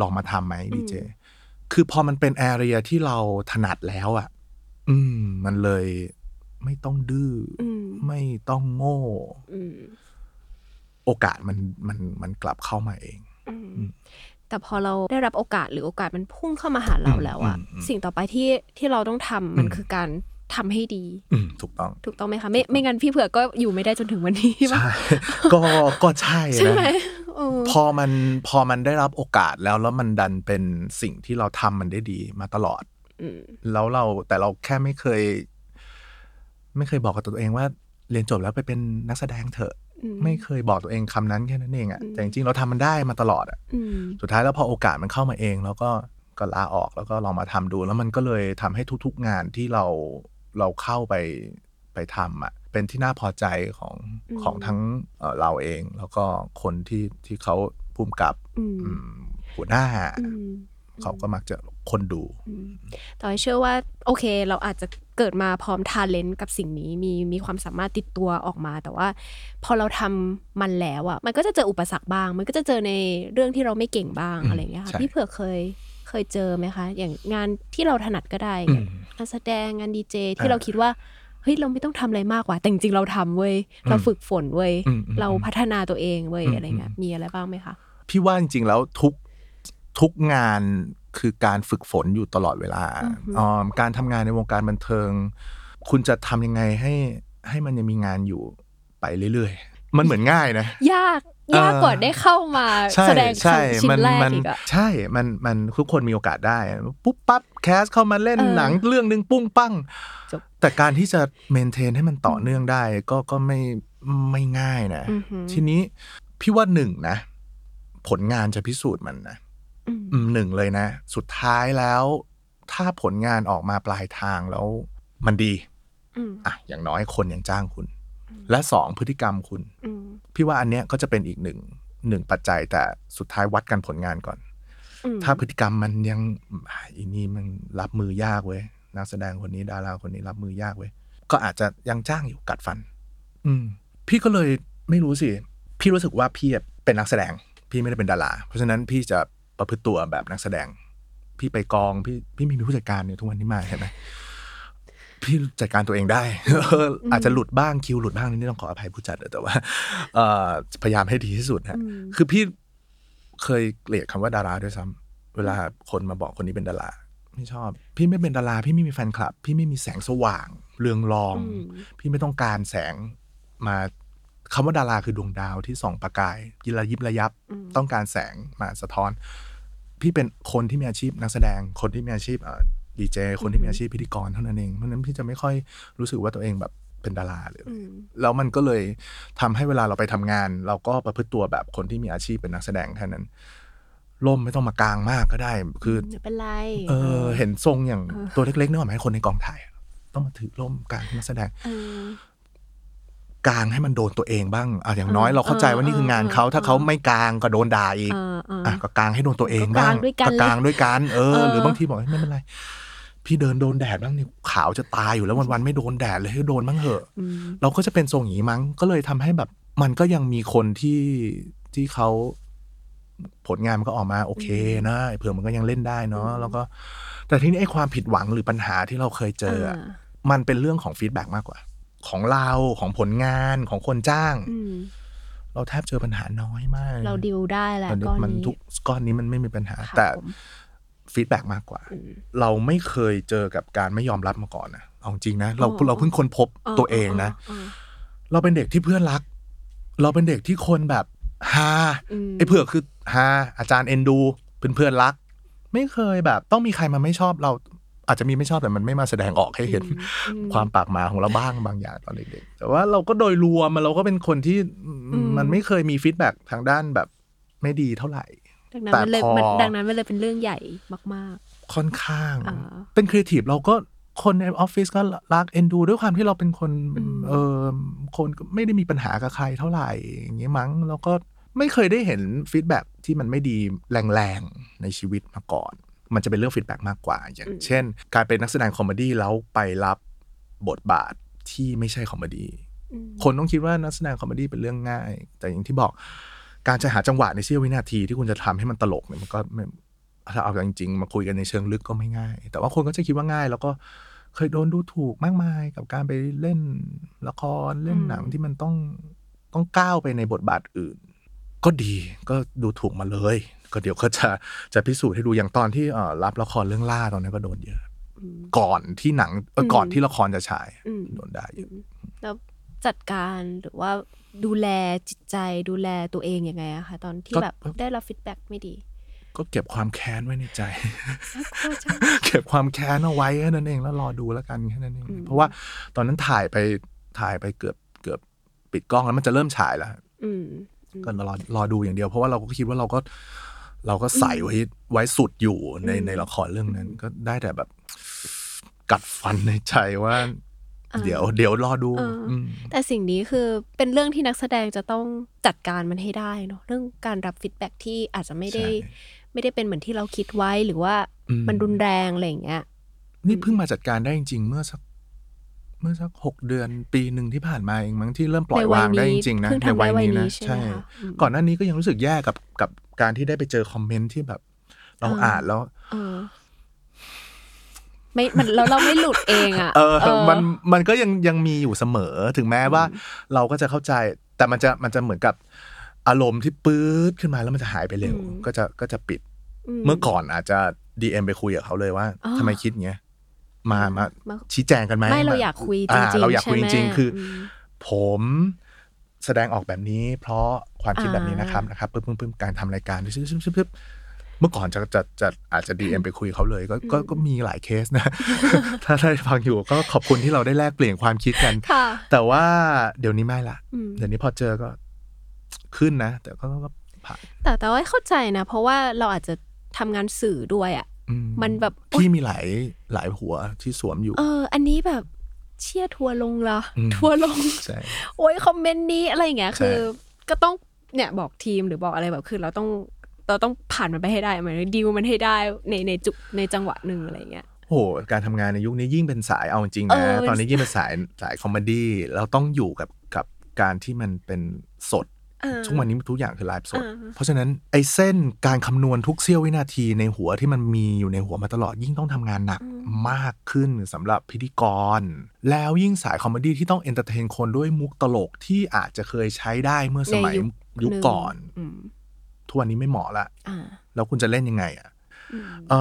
ลองมาทำไหมดีเจ คือพอมันเป็นแอเรียที่เราถนัดแล้วอะ อืม มันเลยไม่ต้องดื้อออืมไม่ต้องโง่อืม โอกาสมันมันมันกลับเข้ามาเองอืมแต่พอเราได้รับโอกาสหรือโอกาสมันพุ่งเข้ามาหาเราแล้วอะอืมอืมสิ่งต่อไปที่ที่เราต้องทำมันอืมคือการทำให้ดีอืมถูกต้อง ถูกต้องไหมคะ ไม่ไม่งั้นพี่เผือกก็อยู่ไม่ได้จนถึงวันนี้ป่ะใช่ก็ก็ใช่ใช่ไหมนะเออพอมันพอมันได้รับโอกาสแล้วแล้วมันดันเป็นสิ่งที่เราทำมันได้ดีมาตลอดอืมแล้วเราแต่เราแค่ไม่เคย ไม่เคยบอกกับตัวเองว่า เรียนจบแล้วไปเป็นนักแสดงเถอะอืม ไม่เคยบอกตัวเองคำนั้นแค่นั้นเองอะอืมแต่จริงๆเราทำมันได้มาตลอดอะอืมสุดท้ายแล้วพอโอกาสมันเข้ามาเองแล้วก็ก็ลาออกแล้วก็ลองมาทำดู แล้วมันก็เลยทำให้ทุกๆงานที่เราเราเข้าไปไปทำอะเป็นที่น่าพอใจของอืมของทั้งเอ่อเราเอง แล้วก็คนที่ที่เขาภูมิกับอืมอืมหัวหน้าอืมเขาก็มักจะ คนดูอืมแต่ว่าเชื่อว่าโอเค เราอาจจะเกิดมาพร้อมทาเลนต์กับสิ่งนี้มีมีความสามารถติดตัวออกมา แต่ว่าพอเราทำมันแล้วอะมันก็จะเจออุปสรรคบ้าง มันก็จะเจอในเรื่องที่เราไม่เก่งบ้างอืมอะไรอย่างเงี้ยค่ะใช่พี่เผือกเคยเคยเจอไหมคะ อย่างงานที่เราถนัดก็ได้อืมงานแสดงงานดีเจที่อ่าเราคิดว่าเฮ้ยเราไม่ต้องทำอะไรมากกว่า แต่จริงๆเราทำเว้ยเราฝึกฝนเว้ยอืมอืมเราพัฒนาตัวเองเว้ยอืมอะไรเงี้ยอืมมีอะไรบ้างไหมคะพี่ว่าจริงๆแล้วทุกทุกงาน คือการฝึกฝนอยู่ตลอดเวลาอือฮึออการทำงานในวงการบันเทิง คุณจะทำยังไงให้ให้มันยังมีงานอยู่ไปเรื่อยๆ มันเหมือนง่ายนะ ยากยากกว่าได้เข้ามาใช่แสดงใช่ชิ้มันแรกมันอีกอะใช่ มันมันทุกคนมีโอกาสได้ ปุ๊บปั๊บแคสเข้ามาเล่นเออหนังเรื่องหนึ่งปุ้งปั้งจบแต่การที่จะเมนเทนให้มันต่อเนื่องได้ ก็ก็ไม่ไม่ง่ายนะอือหือทีนี้พี่ว่าหนึ่งนะ ผลงานจะพิสูจน์มันนะอืมอืม หนึ่งเลยนะ สุดท้ายแล้ว ถ้าผลงานออกมาปลายทางแล้วมันดีอืมอะอย่างน้อยคนยังจ้างคุณ และสองพฤติกรรมคุณอืมพี่ว่าอันเนี้ยก็จะเป็นอีกหนึ่งหนึ่งปัจจัยแต่สุดท้ายวัดกันผลงานก่อนอืมถ้าพฤติกรรมมันยังอะอีนี่มันรับมือยากเว้ยนักแสดงคนนี้ดาราคนนี้รับมือยากเว้ยก็อาจจะยังจ้างอยู่กัดฟัน อืม พี่ก็เลยไม่รู้สิ พี่รู้สึกว่าพี่เป็นนักแสดง พี่ไม่ได้เป็นดารา เพราะฉะนั้นพี่จะ ประพฤติตัวแบบนักแสดง พี่ไปกองพี่พี่ไมมีผู้จัดการเนี่ยทุกวันนี้มาเห็นไหมพี่จัดการตัวเองได้ อาจจะหลุดบ้างคิวหลุดบ้างนี่ต้องขออภัยผู้จัดแต่ว่าเอ่อพยายามให้ดีที่สุดฮะอืมคือพี่เคยเกลียดคำว่าดาราด้วยซ้ำเวลาคนมาบอกคนนี้เป็นดาราไม่ชอบ พี่ไม่เป็นดารา พี่ไม่มีแฟนคลับ พี่ไม่มีแสงสว่าง เรืองรองอืมพี่ไม่ต้องการแสงมาคำว่าดาราคือดวงดาวที่ส่องประกายยิระยิบระยับอืมต้องการแสงมาสะท้อน พี่เป็นคนที่มีอาชีพนักแสดง คนที่มีอาชีพดีเจ คนที่มีอาชีพพิธีกรเท่านั้นเอง เพราะฉะนั้นพี่จะไม่ค่อยรู้สึกว่าตัวเองแบบเป็นดาราเลยอืมแล้วมันก็เลยทำให้เวลาเราไปทำงาน เราก็ประพฤติตัวแบบคนที่มีอาชีพเป็นนักแสดงแค่นั้นล่มไม่ต้องมากลางมากก็ได้ คือไม่เป็นไร เออ เห็นทรงอย่างเออตัวเล็กๆนึกออกไหมคนในกองถ่ายอะต้องมาถือล่มกลางนักแสดงเออ กลางให้มันโดนตัวเองบ้างอะอย่างน้อยเออเราเข้าใจว่านี่คืองานเขาเออถ้าเขาไม่กลางก็โดนด่าอีกเออเอออะก็กลางให้โดนตัวเองก็กบ้าลางงด้วยกันกลางด้วยกันเออเออ หรือบางทีบอกไม่เป็นไรพี่เดินโดนแดดบ้างนี่ขาวจะตายอยู่แล้ววันๆไม่โดนแดดเลยให้โดนบ้างเหอะอืมเราก็จะเป็นทรงอย่างนี้มั้ง ก็เลยทำให้แบบ มันก็ยังมีคนที่ที่เขาผลงานมันก็ออกมาโอเคนะไอ้เผื่อมันก็ยังเล่นได้เนาะแล้วก็ แต่ทีนี้ไอ้ความผิดหวังหรือปัญหาที่เราเคยเจออะมันเป็นเรื่องของ feedback มากกว่า ของเราของผลงานของคนจ้างอืมเราแทบเจอปัญหาน้อยมาก เราดิวได้แหละตอนนี้ก้อนมันนี้ทุกก้อนนี้มันไม่มีปัญหาครับแต่ผม feedback มากกว่าอืมเราไม่เคยเจอกับการไม่ยอมรับมาก่อนนะเอาจริงนะเราอ๋อเราเพิ่งค้นพบตัวเองนะเออเราเป็นเด็กที่เพื่อนรัก เราเป็นเด็กที่คนแบบฮามไอ้เผือกคือฮาอาจารย์เอ็นดูเพื่อนๆรัก ไม่เคยแบบ ต้องมีใครมาไม่ชอบเรา อาจจะมีไม่ชอบแต่มันไม่มาแสดงออกให้เห็นอืมความปากหมาของเราบ้างบางอย่างตอนเด็กๆแต่ว่าเราก็โดยรวมมันเราก็เป็นคนที่อืมมันไม่เคยมี feedback ทางด้านแบบไม่ดีเท่าไหร่ดังนั้นมันเลยแต่พอมันดังนั้นมันเลยเป็นเรื่องใหญ่มากค่อนข้างอ่าเป็นครีเอทีฟเราก็คนในออฟฟิศก็รักเอ็นดู ด้วยความที่เราเป็นคนเป็นอืมเออคนก็ไม่ได้มีปัญหากับใครเท่าไหร่อย่างนี้มั้ง แล้วก็ไม่เคยได้เห็น feedback ที่มันไม่ดีแรง ๆ ในชีวิตมาก่อน มันจะเป็นเรื่อง feedback มากกว่า อย่างเช่น การเป็นนักแสดง comedy แล้วไปรับบทบาทที่ไม่ใช่ comedy ๆอืมคนต้องคิดว่านักแสดง comedy เป็นเรื่องง่าย แต่อย่างที่บอกการจะหาจังหวะในเสี้ยววินาทีที่คุณจะทำให้มันตลกเนี่ยมันก็ไม่ถ้าเอาจริงๆ มาคุยกันในเชิงลึกก็ไม่ง่าย แต่ว่าคนก็จะคิดว่าง่าย แล้วก็เคยโดนดูถูกมากมายกับการไปเล่นละครเล่นหนังที่มันต้องต้องก้าวไปในบทบาทอื่น ก็ดีก็ดูถูกมาเลย ก็เดี๋ยวก็จะจะพิสูจน์ให้ดูอย่างตอนที่เอ่อรับละครเรื่องล่าตอนนั้นก็โดนเยอะอืมก่อนที่หนังเอออมก่อนที่ละครจะฉายอืมโดนด่าเยอะแล้วจัดการหรือว่าดูแลจิตใจดูแลตัวเองยังไงอะคะตอนที่ก็แบบได้รับฟีดแบ็กไม่ดี ก็เก็บความแค้นไว้ในใจน่ากลัวจังเก็บความแค้นเอาไว้แค่นั้นเองแล้วรอดูแล้วกันแค่นั้นเองอืมเพราะว่าตอนนั้นถ่ายไปถ่ายไปเกือบเกือบปิดกล้องแล้วมันจะเริ่มฉายแล้วอืมก็รอรอดูอย่างเดียวเพราะว่าเราก็คิดว่าเราก็ เราก็ใส่ไว้ไว้สุดอยู่ในอืมในละครเรื่องนั้น ก็ได้แต่แบบ กัดฟันในใจว่าอ่าเดี๋ยวเดี๋ยวรอดูเอออืมแต่สิ่งนี้คือเป็นเรื่องที่นักแสดงจะต้องจัดการมันให้ได้เนาะเรื่องการรับ feedback ที่อาจจะไม่ได้ใช่ไม่ได้เป็นเหมือนที่เราคิดไว้หรือว่าอืมมันรุนแรงอะไรอย่างเงี้ยนี่เพิ่งมาจัดการได้จริงๆ เมื่อสักเมื่อสักหกเดือนปีหนึ่งที่ผ่านมาเองมั้งที่เริ่มปล่อยวางได้จริงๆนะเพิ่งในทำได้วัยวัยนี้นี้นะใช่ไหมคะอืมก่อนหน้านี้ก็ยังรู้สึกแย่กับกับการที่ได้ไปเจอ comment ที่แบบ เราอ่าอ่านแล้วเออไม่มันแล้วเราไม่หลุดเองอะเออเออมันมันก็ยังยังมีอยู่เสมอถึงแม้ว่า เราก็จะเข้าใจ แต่มันจะมันจะเหมือนกับอารมณ์ที่ปื๊ดขึ้นมาแล้วมันจะหายไปเร็ว ก็จะก็จะปิด เมื่อก่อนอาจจะ DM ไปคุยกับเขาเลยว่าอ๋อทำไมคิดเงี้ย มามามาชี้แจงกันไหมไม่เรามอยากคุยจริงๆเราอยากคุยจใช่ไหมริงๆคืออมผมแสดงออกแบบนี้ เพราะความคิดแบบนี้นะครับอ่านนะครับปึ๊บปึ๊บปึ๊บการทำรายการชึบชึบชึบชึบเมื่อก่อนจะจะจะอาจจะ DM ไปคุยเขาเลย ก็ก็ก็มีหลายเคสนะ ถ้าได้ฟังอยู่ก็ขอบคุณที่เราได้แลกเปลี่ยนความคิดกันค่ะแต่ว่าเดี๋ยวนี้ไม่ละอืมเดี๋ยวนี้พอเจอก็ขึ้นนะ แต่ก็ก็ผ่านแต่แต่ว่าเข้าใจนะ เพราะว่าเราอาจจะทำงานสื่อด้วยอะอื มันแบบพี่มีหลายหลายหัวที่สวมอยู่ เออ อันนี้แบบเชี่ยทัวร์ลงเหรออมทัวร์ลงใช่โอ้ยคอมเมนต์นี้อะไรอย่างเงี้ยใช่คือ ก็ต้องเนี่ยบอกทีมหรือบอกอะไรแบบคือเราต้องเราต้องผ่านมันไปให้ได้เหมือนดีลมันให้ได้ในในจุดในจังหวะหนึ่งอะไรอย่างเงี้ยโหการทำงานในยุคนี้ยิ่งเป็นสายเอาจริงๆเอนะอตอนนี้ยิ่งเป็นสายสาย comedy เราต้องอยู่กับกับการที่มันเป็นสดเออ ทุกวันนี้ทุกอย่างคือไลฟ์สดอ่าเพราะฉะนั้นไอ้เส้นการคำนวณทุกเสี้ยววินาทีในหัวที่มันมีอยู่ในหัวมาตลอดยิ่งต้องทำงานหนักมากขึ้นสำหรับพิธีกร แล้วยิ่งสาย comedy ที่ต้อง entertain คนด้วยมุกตลกที่อาจจะเคยใช้ได้เมื่อสมัยในยุคยุคหนึ่งก่อนอืมทุกวันนี้ไม่เหมาะละอ่าแล้วคุณจะเล่นยังไงอะอืมเอ่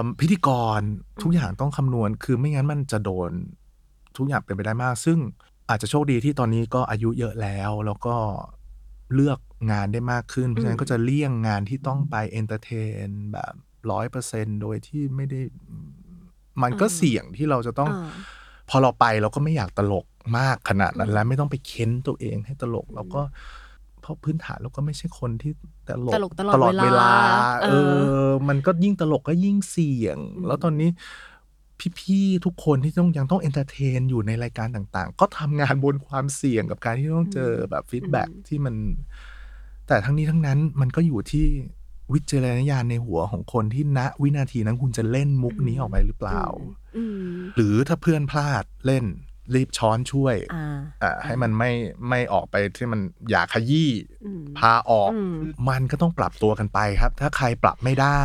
อพิธีกรทุกอย่างต้องคำนวณคือไม่งั้นมันจะโดนทุกอย่างเป็นไปได้มาก ซึ่งอาจจะโชคดีที่ตอนนี้ก็อายุเยอะแล้วแล้วก็ เลือกงานได้มากขึ้น เพราะฉะนั้นก็จะเลี่ยงงานที่ต้องไป entertain แบบร้อยเปอร์เซ็นต์โดยที่ไม่ได้ มันก็อ่าเสี่ยงที่เราจะต้องอ่าพอเราไปเราก็ไม่อยากตลกมากขนาดนั้นแล้วไม่ต้องไปเค้นตัวเองให้ตลกเราก็เพราะพื้นฐานเราก็ไม่ใช่คนที่ตลกตลกตลอดเวลาเวลาเอเออ มันก็ยิ่งตลกก็ยิ่งเสี่ยง แล้วตอนนี้ พี่ๆทุกคนที่ต้องยังต้อง entertain อยู่ในรายการต่างๆ ก็ทำงานบนความเสี่ยงกับการที่ต้องเจอแบบ feedback ที่มัน แต่ทั้งนี้ทั้งนั้นมันก็อยู่ที่วิจารณญาณในหัวของคนที่ณวินาทีนั้นคุณจะเล่นมุกนี้ออกไปหรือเปล่าอืมหรือถ้าเพื่อนพลาดเล่นรีบช้อนช่วยอ่าอ่าให้มันไม่ไม่ออกไปที่มันอยากขยี้อืมพาออกอืมมันก็ต้องปรับตัวกันไปครับ ถ้าใครปรับไม่ได้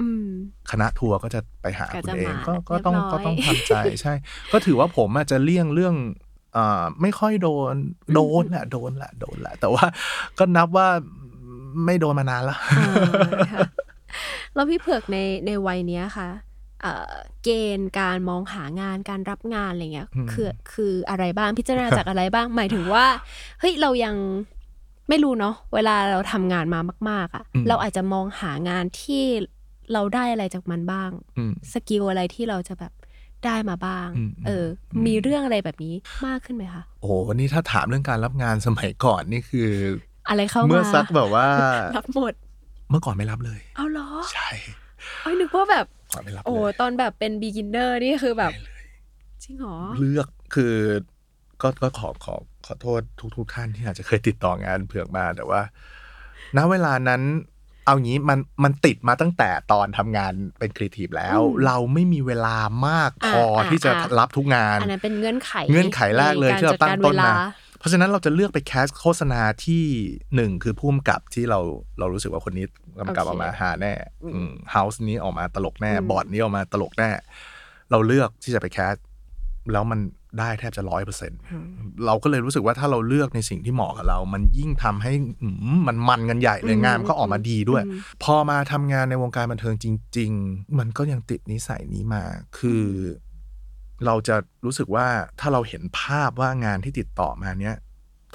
อืม คณะทัวร์ก็จะไปหาก็คุณจะเองมาก็ก็ต้องเรียบร้อยก็ต้องทำใจใช่ ก็ถือว่าผมอาจจะเลี่ยงเรื่องอ่าไม่ค่อยโดนโดนแหละโดนแหละโดนแหละ แต่ว่าก็นับว่าไม่โดนมานานละอ่าค่ะแล้วพี่เผือกในในวัยเนี้ยค่ะเอ่อเกณฑ์การมองหางานการรับงานอะไรเงี้ยอืมคือคืออะไรบ้างพิจารณาจากอะไรบ้างหมายถึงว่าเฮ้ยเรายังไม่รู้เนาะเวลาเราทำงานมามาก ๆอะ่ะอืมเราอาจจะมองหางานที่ เราได้อะไรจากมันบ้างอืมสกิลอะไรที่เราจะแบบได้มาบ้างอืมเอออมมีเรื่องอะไรแบบนี้มากขึ้นไหมคะโอ้โหวันนี้ถ้าถามเรื่องการรับงานสมัยก่อนนี่คือ อะไรเข้ามาเมื่อสักแบบว่ารับหมด เมื่อก่อนไม่รับเลย เอาเหรอ ใช่เอ้ยนึกว่าแบบก่อนไม่รับโอ้เลยตอนแบบเป็น beginner นี่คือแบบไม่เลยจริงเหรอเลือกคือก็ก็ขอขอขอโทษทุกทุกท่านที่อาจจะเคยติดต่องานเผือกมาแต่ว่า ณเวลานั้น เอางี้มันมันติดมาตั้งแต่ตอนทำงานเป็นครีเอทีฟแล้วอืมเราไม่มีเวลามากพออ่าที่จะอ่ารับทุกงานอันนั้นเป็นเงื่อนไขเงื่อนไขแรกเลยที่เราตั้งต้นใกมาจัดกรเวลเพราะฉะนั้นเราจะเลือกไป cast โฆษณาที่หนึ่งคือผู้กำกับที่เราเรารู้สึกว่าคนนี้กำกับโอเคออกมาฮาแน่อืม house นี้ออกมาตลกแน่อืมบอร์ดนี้ออกมาตลกแน่ เราเลือกที่จะไป cast แล้วมัน ได้แทบจะร้อยเปอร์เซ็นต์อืมเราก็เลยรู้สึกว่าถ้าเราเลือกในสิ่งที่เหมาะกับเรา มันยิ่งทำให้อืมมันมันกันใหญ่เลยอืมงานมันก็ออกมาดีด้วยอืมพอมาทำงานในวงการบันเทิงจริง ๆ มันก็ยังติดนิสัยนี้มา คือ เราจะรู้สึกว่าถ้าเราเห็นภาพว่างานที่ติดต่อมาเนี้ย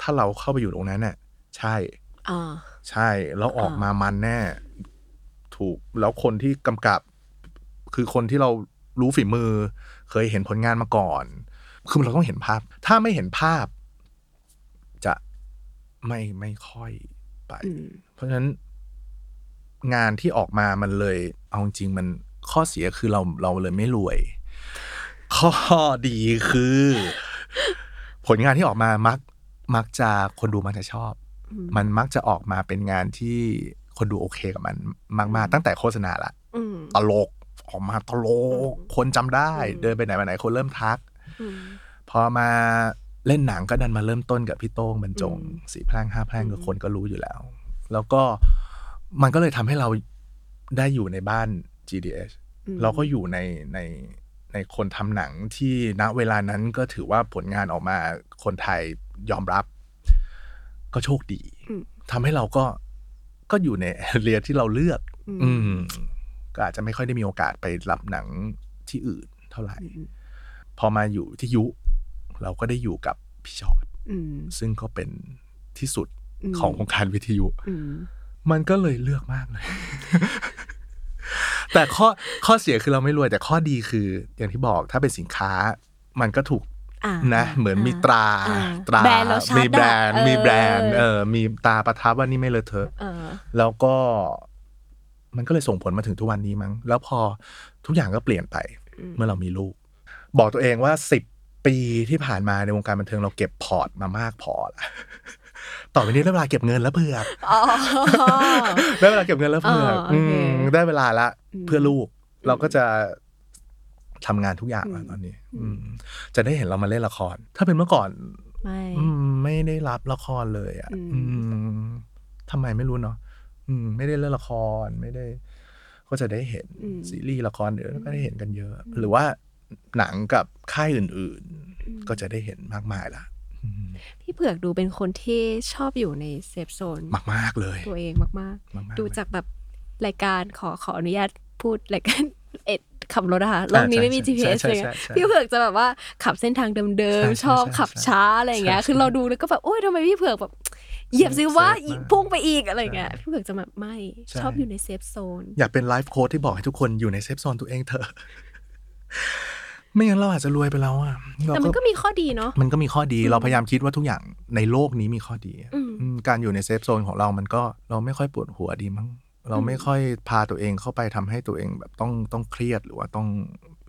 ถ้าเราเข้าไปอยู่ตรงนั้นเนี่ยใช่อ่าใช่แล้วออกมามันแน่ ถูกแล้วคนที่กำกับ คือคนที่เรารู้ฝีมือ เคยเห็นผลงานมาก่อน คือเราต้องเห็นภาพ ถ้าไม่เห็นภาพ จะไม่ไม่ค่อยไปอืมเพราะฉะนั้น งานที่ออกมามันเลย เอาจริงๆมันข้อเสียคือเราเราเลยไม่รวย ข้อดีคือ ผลงานที่ออกมามัก มักจะคนดูมักจะชอบอืมมันมักจะออกมาเป็นงานที่คนดูโอเคกับมันมากๆตั้งแต่โฆษณาละอืมตลกออกมาตลก คนจำได้อืมเดินไปไหนมาไหนคนเริ่มทัก อืมพ อมาเล่นหนังก็ดันมาเริ่มต้นกับพี่โต้งบรรจงอืมสีแพร่งห้าแพร่งอืมก็คนก็รู้อยู่แล้ว แล้วก็มันก็เลยทำให้เราได้อยู่ในบ้าน GDS อืมเราก็อยู่ในในในคนทำหนังที่ณเวลานั้นก็ถือว่าผลงานออกมาคนไทยยอมรับ ก็โชคดีอืมทำให้เราก็ก็อยู่ในเรียที่เราเลือกอืมอืมก็อาจจะไม่ค่อยได้มีโอกาสไปรับหนังที่อื่นเท่าไหร่อืมพอมาอยู่ที่ยุ เราก็ได้อยู่กับพี่ชอตอืมซึ่งก็เป็นที่สุดอืมของวงการวิทยุอืมมันก็เลยเลือกมากเลย แต่ข้อข้อเสียคือเราไม่รวย แต่ข้อดีคือ อย่างที่บอกถ้าเป็นสินค้า มันก็ถูกอ่านะเหมือนมีตราอ่าตราแบรนด์เราชัดมีแบรนด์อะมีแบรนด์เออเออมีตราประทับว่านี่ไม่เลอะเทอะเออแล้วก็มันก็เลยส่งผลมาถึงทุกวันนี้มั้ง แล้วพอทุกอย่างก็เปลี่ยนไปอืมเมื่อเรามีลูก บอกตัวเองว่าสิบ ปีที่ผ่านมาในวงการบันเทิงเราเก็บพอร์ตมามากพอละต่อไปนี้ได้เวลาเก็บเงินแล้วเพื่อกอ๋อได้เวลาเก็บเงินแล้วเพื่อกอ๋อโอเคมได้เวลาละอืมเพื่อลูก เราก็จะทำงานทุกอย่างแล้วอืมตอนนี้ อืมอืมจะได้เห็นเรามาเล่นละคร ถ้าเป็นเมื่อก่อนไม่อืมไม่ได้รับละครเลยอะอืมอืมทำไมไม่รู้เนาะอืมไม่ได้เล่นละครไม่ได้ ก็จะได้เห็นอืมซีรีส์ละครเดี๋ยวก็ได้เห็นกันเยอะ หรือว่า หนังกับค่ายอื่นอืมๆก็จะได้เห็นมากมายละอืมพี่เผือกดูเป็นคนที่ชอบอยู่ในเซฟโซนมาก ๆ เลย ตัวเองมากมากๆๆดูเลยจากแบบรายการขอขออนุญาตพูดรายการเอ็ดขับรถอะค่ะโลกนี้ไม่มีใช่ GPS ใช่เลยใช่ใช่พี่เผือกจะแบบว่าขับเส้นทางเดิมใช่ๆชอบใช่ขับใช่ช้าอะไรอย่างเงี้ยใช่คือเราดูแล้วก็แบบโอ้ยทำไมพี่เผือกแบบเหยียบสิว่า safe มากพุ่งไปอีกอะไรอย่างเงี้ยพี่เผือกจะแบบไม่ใช่ชอบอยู่ใน safe zone อยากเป็น life coach ที่บอกให้ทุกคนอยู่ใน safe zone ตัวเองเถอะ ไม่งั้นเราอาจจะรวยไปแล้วอะเราแต่มันก็มีข้อดีเนาะมันก็มีข้อดีเราพยายามคิดว่าทุกอย่างในโลกนี้มีข้อดีอะอืมอืมการอยู่ใน safe zone ของเรามันก็เราไม่ค่อยปวดหัวดีมั้งเราไม่ค่อยพาตัวเองเข้าไปทำให้ตัวเองแบบต้องต้องเครียดหรือว่าต้อง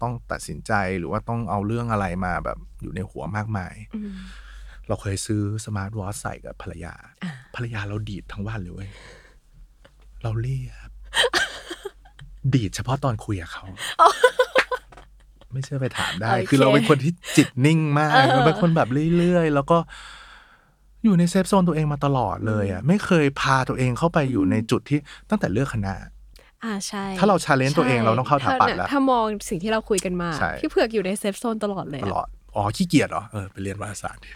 ต้องตัดสินใจหรือว่าต้องเอาเรื่องอะไรมาแบบอยู่ในหัวมากมายอืมเราเคยซื้อสมาร์ทวอทใส่กับภรรยาอ่าภรรยาเราดีดทั้งวันเลยเว้ยเราเรียบ ดีดเฉพาะตอนคุยกับเขา ไม่เชื่อไปถามได้โอเคคือเราเป็นคนที่จิตนิ่งมากเออเราเป็นคนแบบเรื่อยๆ แล้วก็อยู่ใน safe zone ตัวเองมาตลอดเลยอะไม่เคยพาตัวเองเข้าไปอยู่ในจุดที่ตั้งแต่เลือกคณะอ่าใช่ถ้าเรา challenge ตัวเองเราต้องเข้าถาปัดถ้แล้ว ถ้ามองสิ่งที่เราคุยกันมาใช่พี่เผือกอยู่ใน safe zone ตลอดเลยอะอด อ๋อ ขี้เกียจเหรอ เออ ไปเรียนวารสารดิ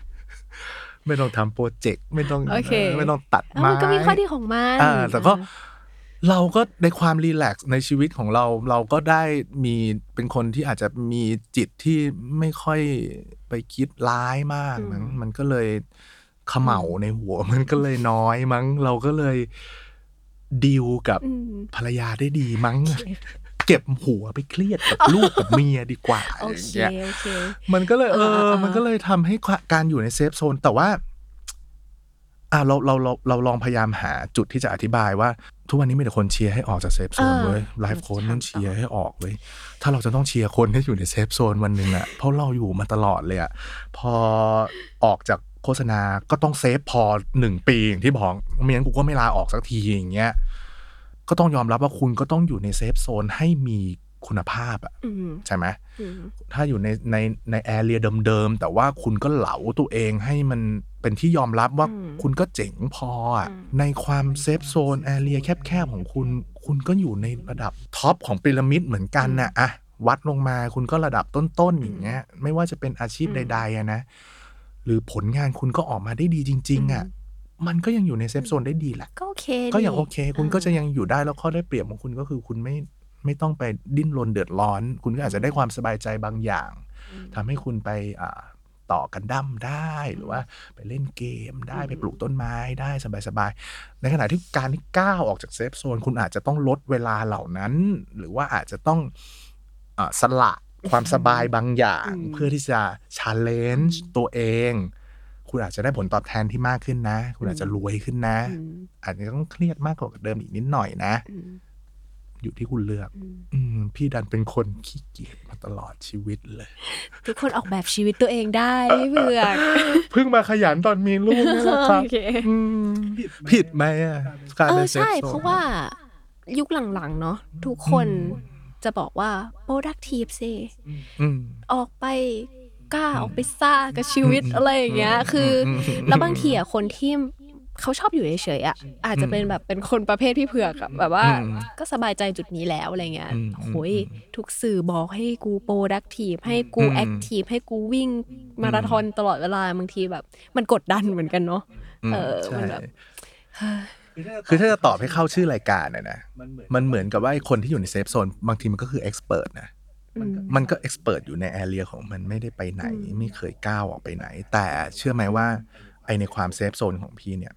ไม่ต้องทำโปรเจกต์ ไม่ต้องโอเคเออไม่ต้องตัดเอ้าไม้มันก็มีข้อดีของมันอ่าแต่ก็ เราก็ในความรีแลกซ์ในชีวิตของเราเราก็ได้มีเป็นคนที่อาจจะมีจิตที่ไม่ค่อยไปคิดร้ายมากมั้งมันก็เลยเขม่าในหัวมันก็เลยน้อยมั้ง เราก็เลยดีลกับอืมภรรยาได้ดีมั้ง เก็บหัวไปเครียดกับลูกกับเมียดีกว่าโออย่างเคเงี้ยโอเคมันก็เลยเออ่าออ่ามัมันก็เลยทำให้การอยู่ใน safe zone แต่ว่าอ่าเราเราเราเราลองพยายามหาจุดที่จะอธิบายว่า ทุกวันนี้มีแต่คนเชียร์ให้ออกจาก safe zone อ่าเว้ย life coach นั่นถามต่อเชียร์ให้ออกเว้ยถ้าเราจะต้องเชียร์คนให้อยู่ใน safe zone วันหนึ่งอะเพราะเราอยู่มาตลอดเลยอะพอออกจากโฆษณาก็ต้อง safe พอหนึ่งปีอย่างที่บอกไม่งั้นกูก็ไม่ลาออกสักทีอย่างเงี้ยก็ต้องยอมรับว่าคุณก็ต้องอยู่ใน safe zone ให้มี คุณภาพอะอืมใช่ไหมอืมถ้าอยู่ในในใน area เดิมๆแต่ว่าคุณก็เหลาตัวเองให้มันเป็นที่ยอมรับว่าอืมคุณก็เจ๋งพออะอืมในความ safe zone area แคบๆของคุณ คุณก็อยู่ในระดับ top ของพีระมิดเหมือนกันนะอะวัดลงมาคุณก็ระดับต้นๆอย่างเงี้ย ไม่ว่าจะเป็นอาชีพใดๆอะนะหรือผลงานคุณก็ออกมาได้ดีจริง ๆอะมันก็ยังอยู่ใน safe zone ได้ดีแหละก็โอเคก็ยังนี่โอเค คุณก็จะยังอยู่ได้แล้วข้อได้เปรียบของคุณก็คือคุณไม่ ไม่ต้องไปดิ้นรนเดือดร้อน คุณก็อาจจะได้ความสบายใจบางอย่างทำให้คุณไปอ่าต่อกันดั้มได้หรือว่าไปเล่นเกมได้ไปปลูกต้นไม้ได้สบายๆ ในขณะที่การที่ก้าวออกจาก safe zone คุณอาจจะต้องลดเวลาเหล่านั้น หรือว่าอาจจะต้องอาสละความสบายบางอย่างอืมเพื่อที่จะchallenge ตัวเอง คุณอาจจะได้ผลตอบแทนที่มากขึ้นนะ คุณอาจจะรวยขึ้นนะอืมอาจจะต้องเครียดมากกว่าเดิมอีกนิดหน่อยนะ อืมอยู่ที่คุณเลือกอืมอืมพี่ดันเป็นคนขี้เกียจมาตลอดชีวิตเลย ทุกคนออกแบบชีวิตตัวเองได้ไม่เบื่อเพิ่งมาขยันตอนมีลูกนี่แหละครับโอเคอืมผิดไหมอะกลายเป็น safe zone ใช่เพราะว่ายุคหลังๆ เนาะทุกคนจะบอกว่า productive สิอืมออกไปกล้าออกไปซ่ากับชีวิตอะไรอย่างเงี้ย คืออมแล้วบางทีอะคนที่ เขาชอบอยู่เฉยๆอะอาจจะเป็นแบบเป็นคนประเภทพี่เผือกอะแบบว่าอืมก็สบายใจจุดนี้แล้วอะไรเงี้ยอืมโอ้ยทุกสื่อบอกให้กู productive ให้กูอืม active ให้กูวิ่งมาราธอนตลอดเวลาบางทีแบบ มันกดดันเหมือนกันเนาะอืมเออใช่มันแบบคือถ้าจะตอบให้เข้าชื่อรายการน่ะนะมันเหมือนกับว่าไอ้คนที่อยู่ใน safe zone บางทีมันก็คือ expert นะอืมมันก็ expert อยู่ใน area ของมันไม่ได้ไปไหนอืมไม่เคยก้าวออกไปไหน แต่เชื่อไหมว่าไอ้ในความ safe zone ของพี่เนี่ย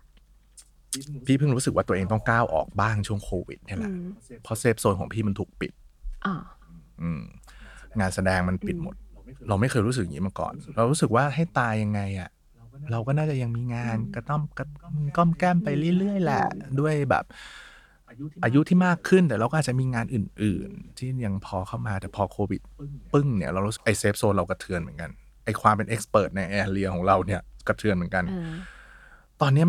พี่เพิ่งรู้สึกว่าตัวเองต้องก้าวออกบ้างช่วงโควิดเนี่ยแหละอืมเพราะ safe zone ของพี่มันถูกปิดอ่าอืมงานแสดงมันปิดหมด เราไม่เคยรู้สึกอย่างนี้มาก่อน เรารู้สึกว่าให้ตายยังไงอะ่ะเราก็น่าจะยังมีงานกระต้อมกระก้อมแก้มไปเรื่อยๆแหละ ด้วยแบบอายุที่มากขึ้นแต่เราก็อาจจะมีงานอื่น ๆ ที่ยังพอเข้ามาแต่พอโควิดปึ้งเนี่ยเรารู้สึกไอ้ safe zone เรากระเทือนเหมือนกันไอ้ความเป็น expert ใน area ของเราเนี่ยกระเทือนเหมือนกันอ่าตอนเนี้ย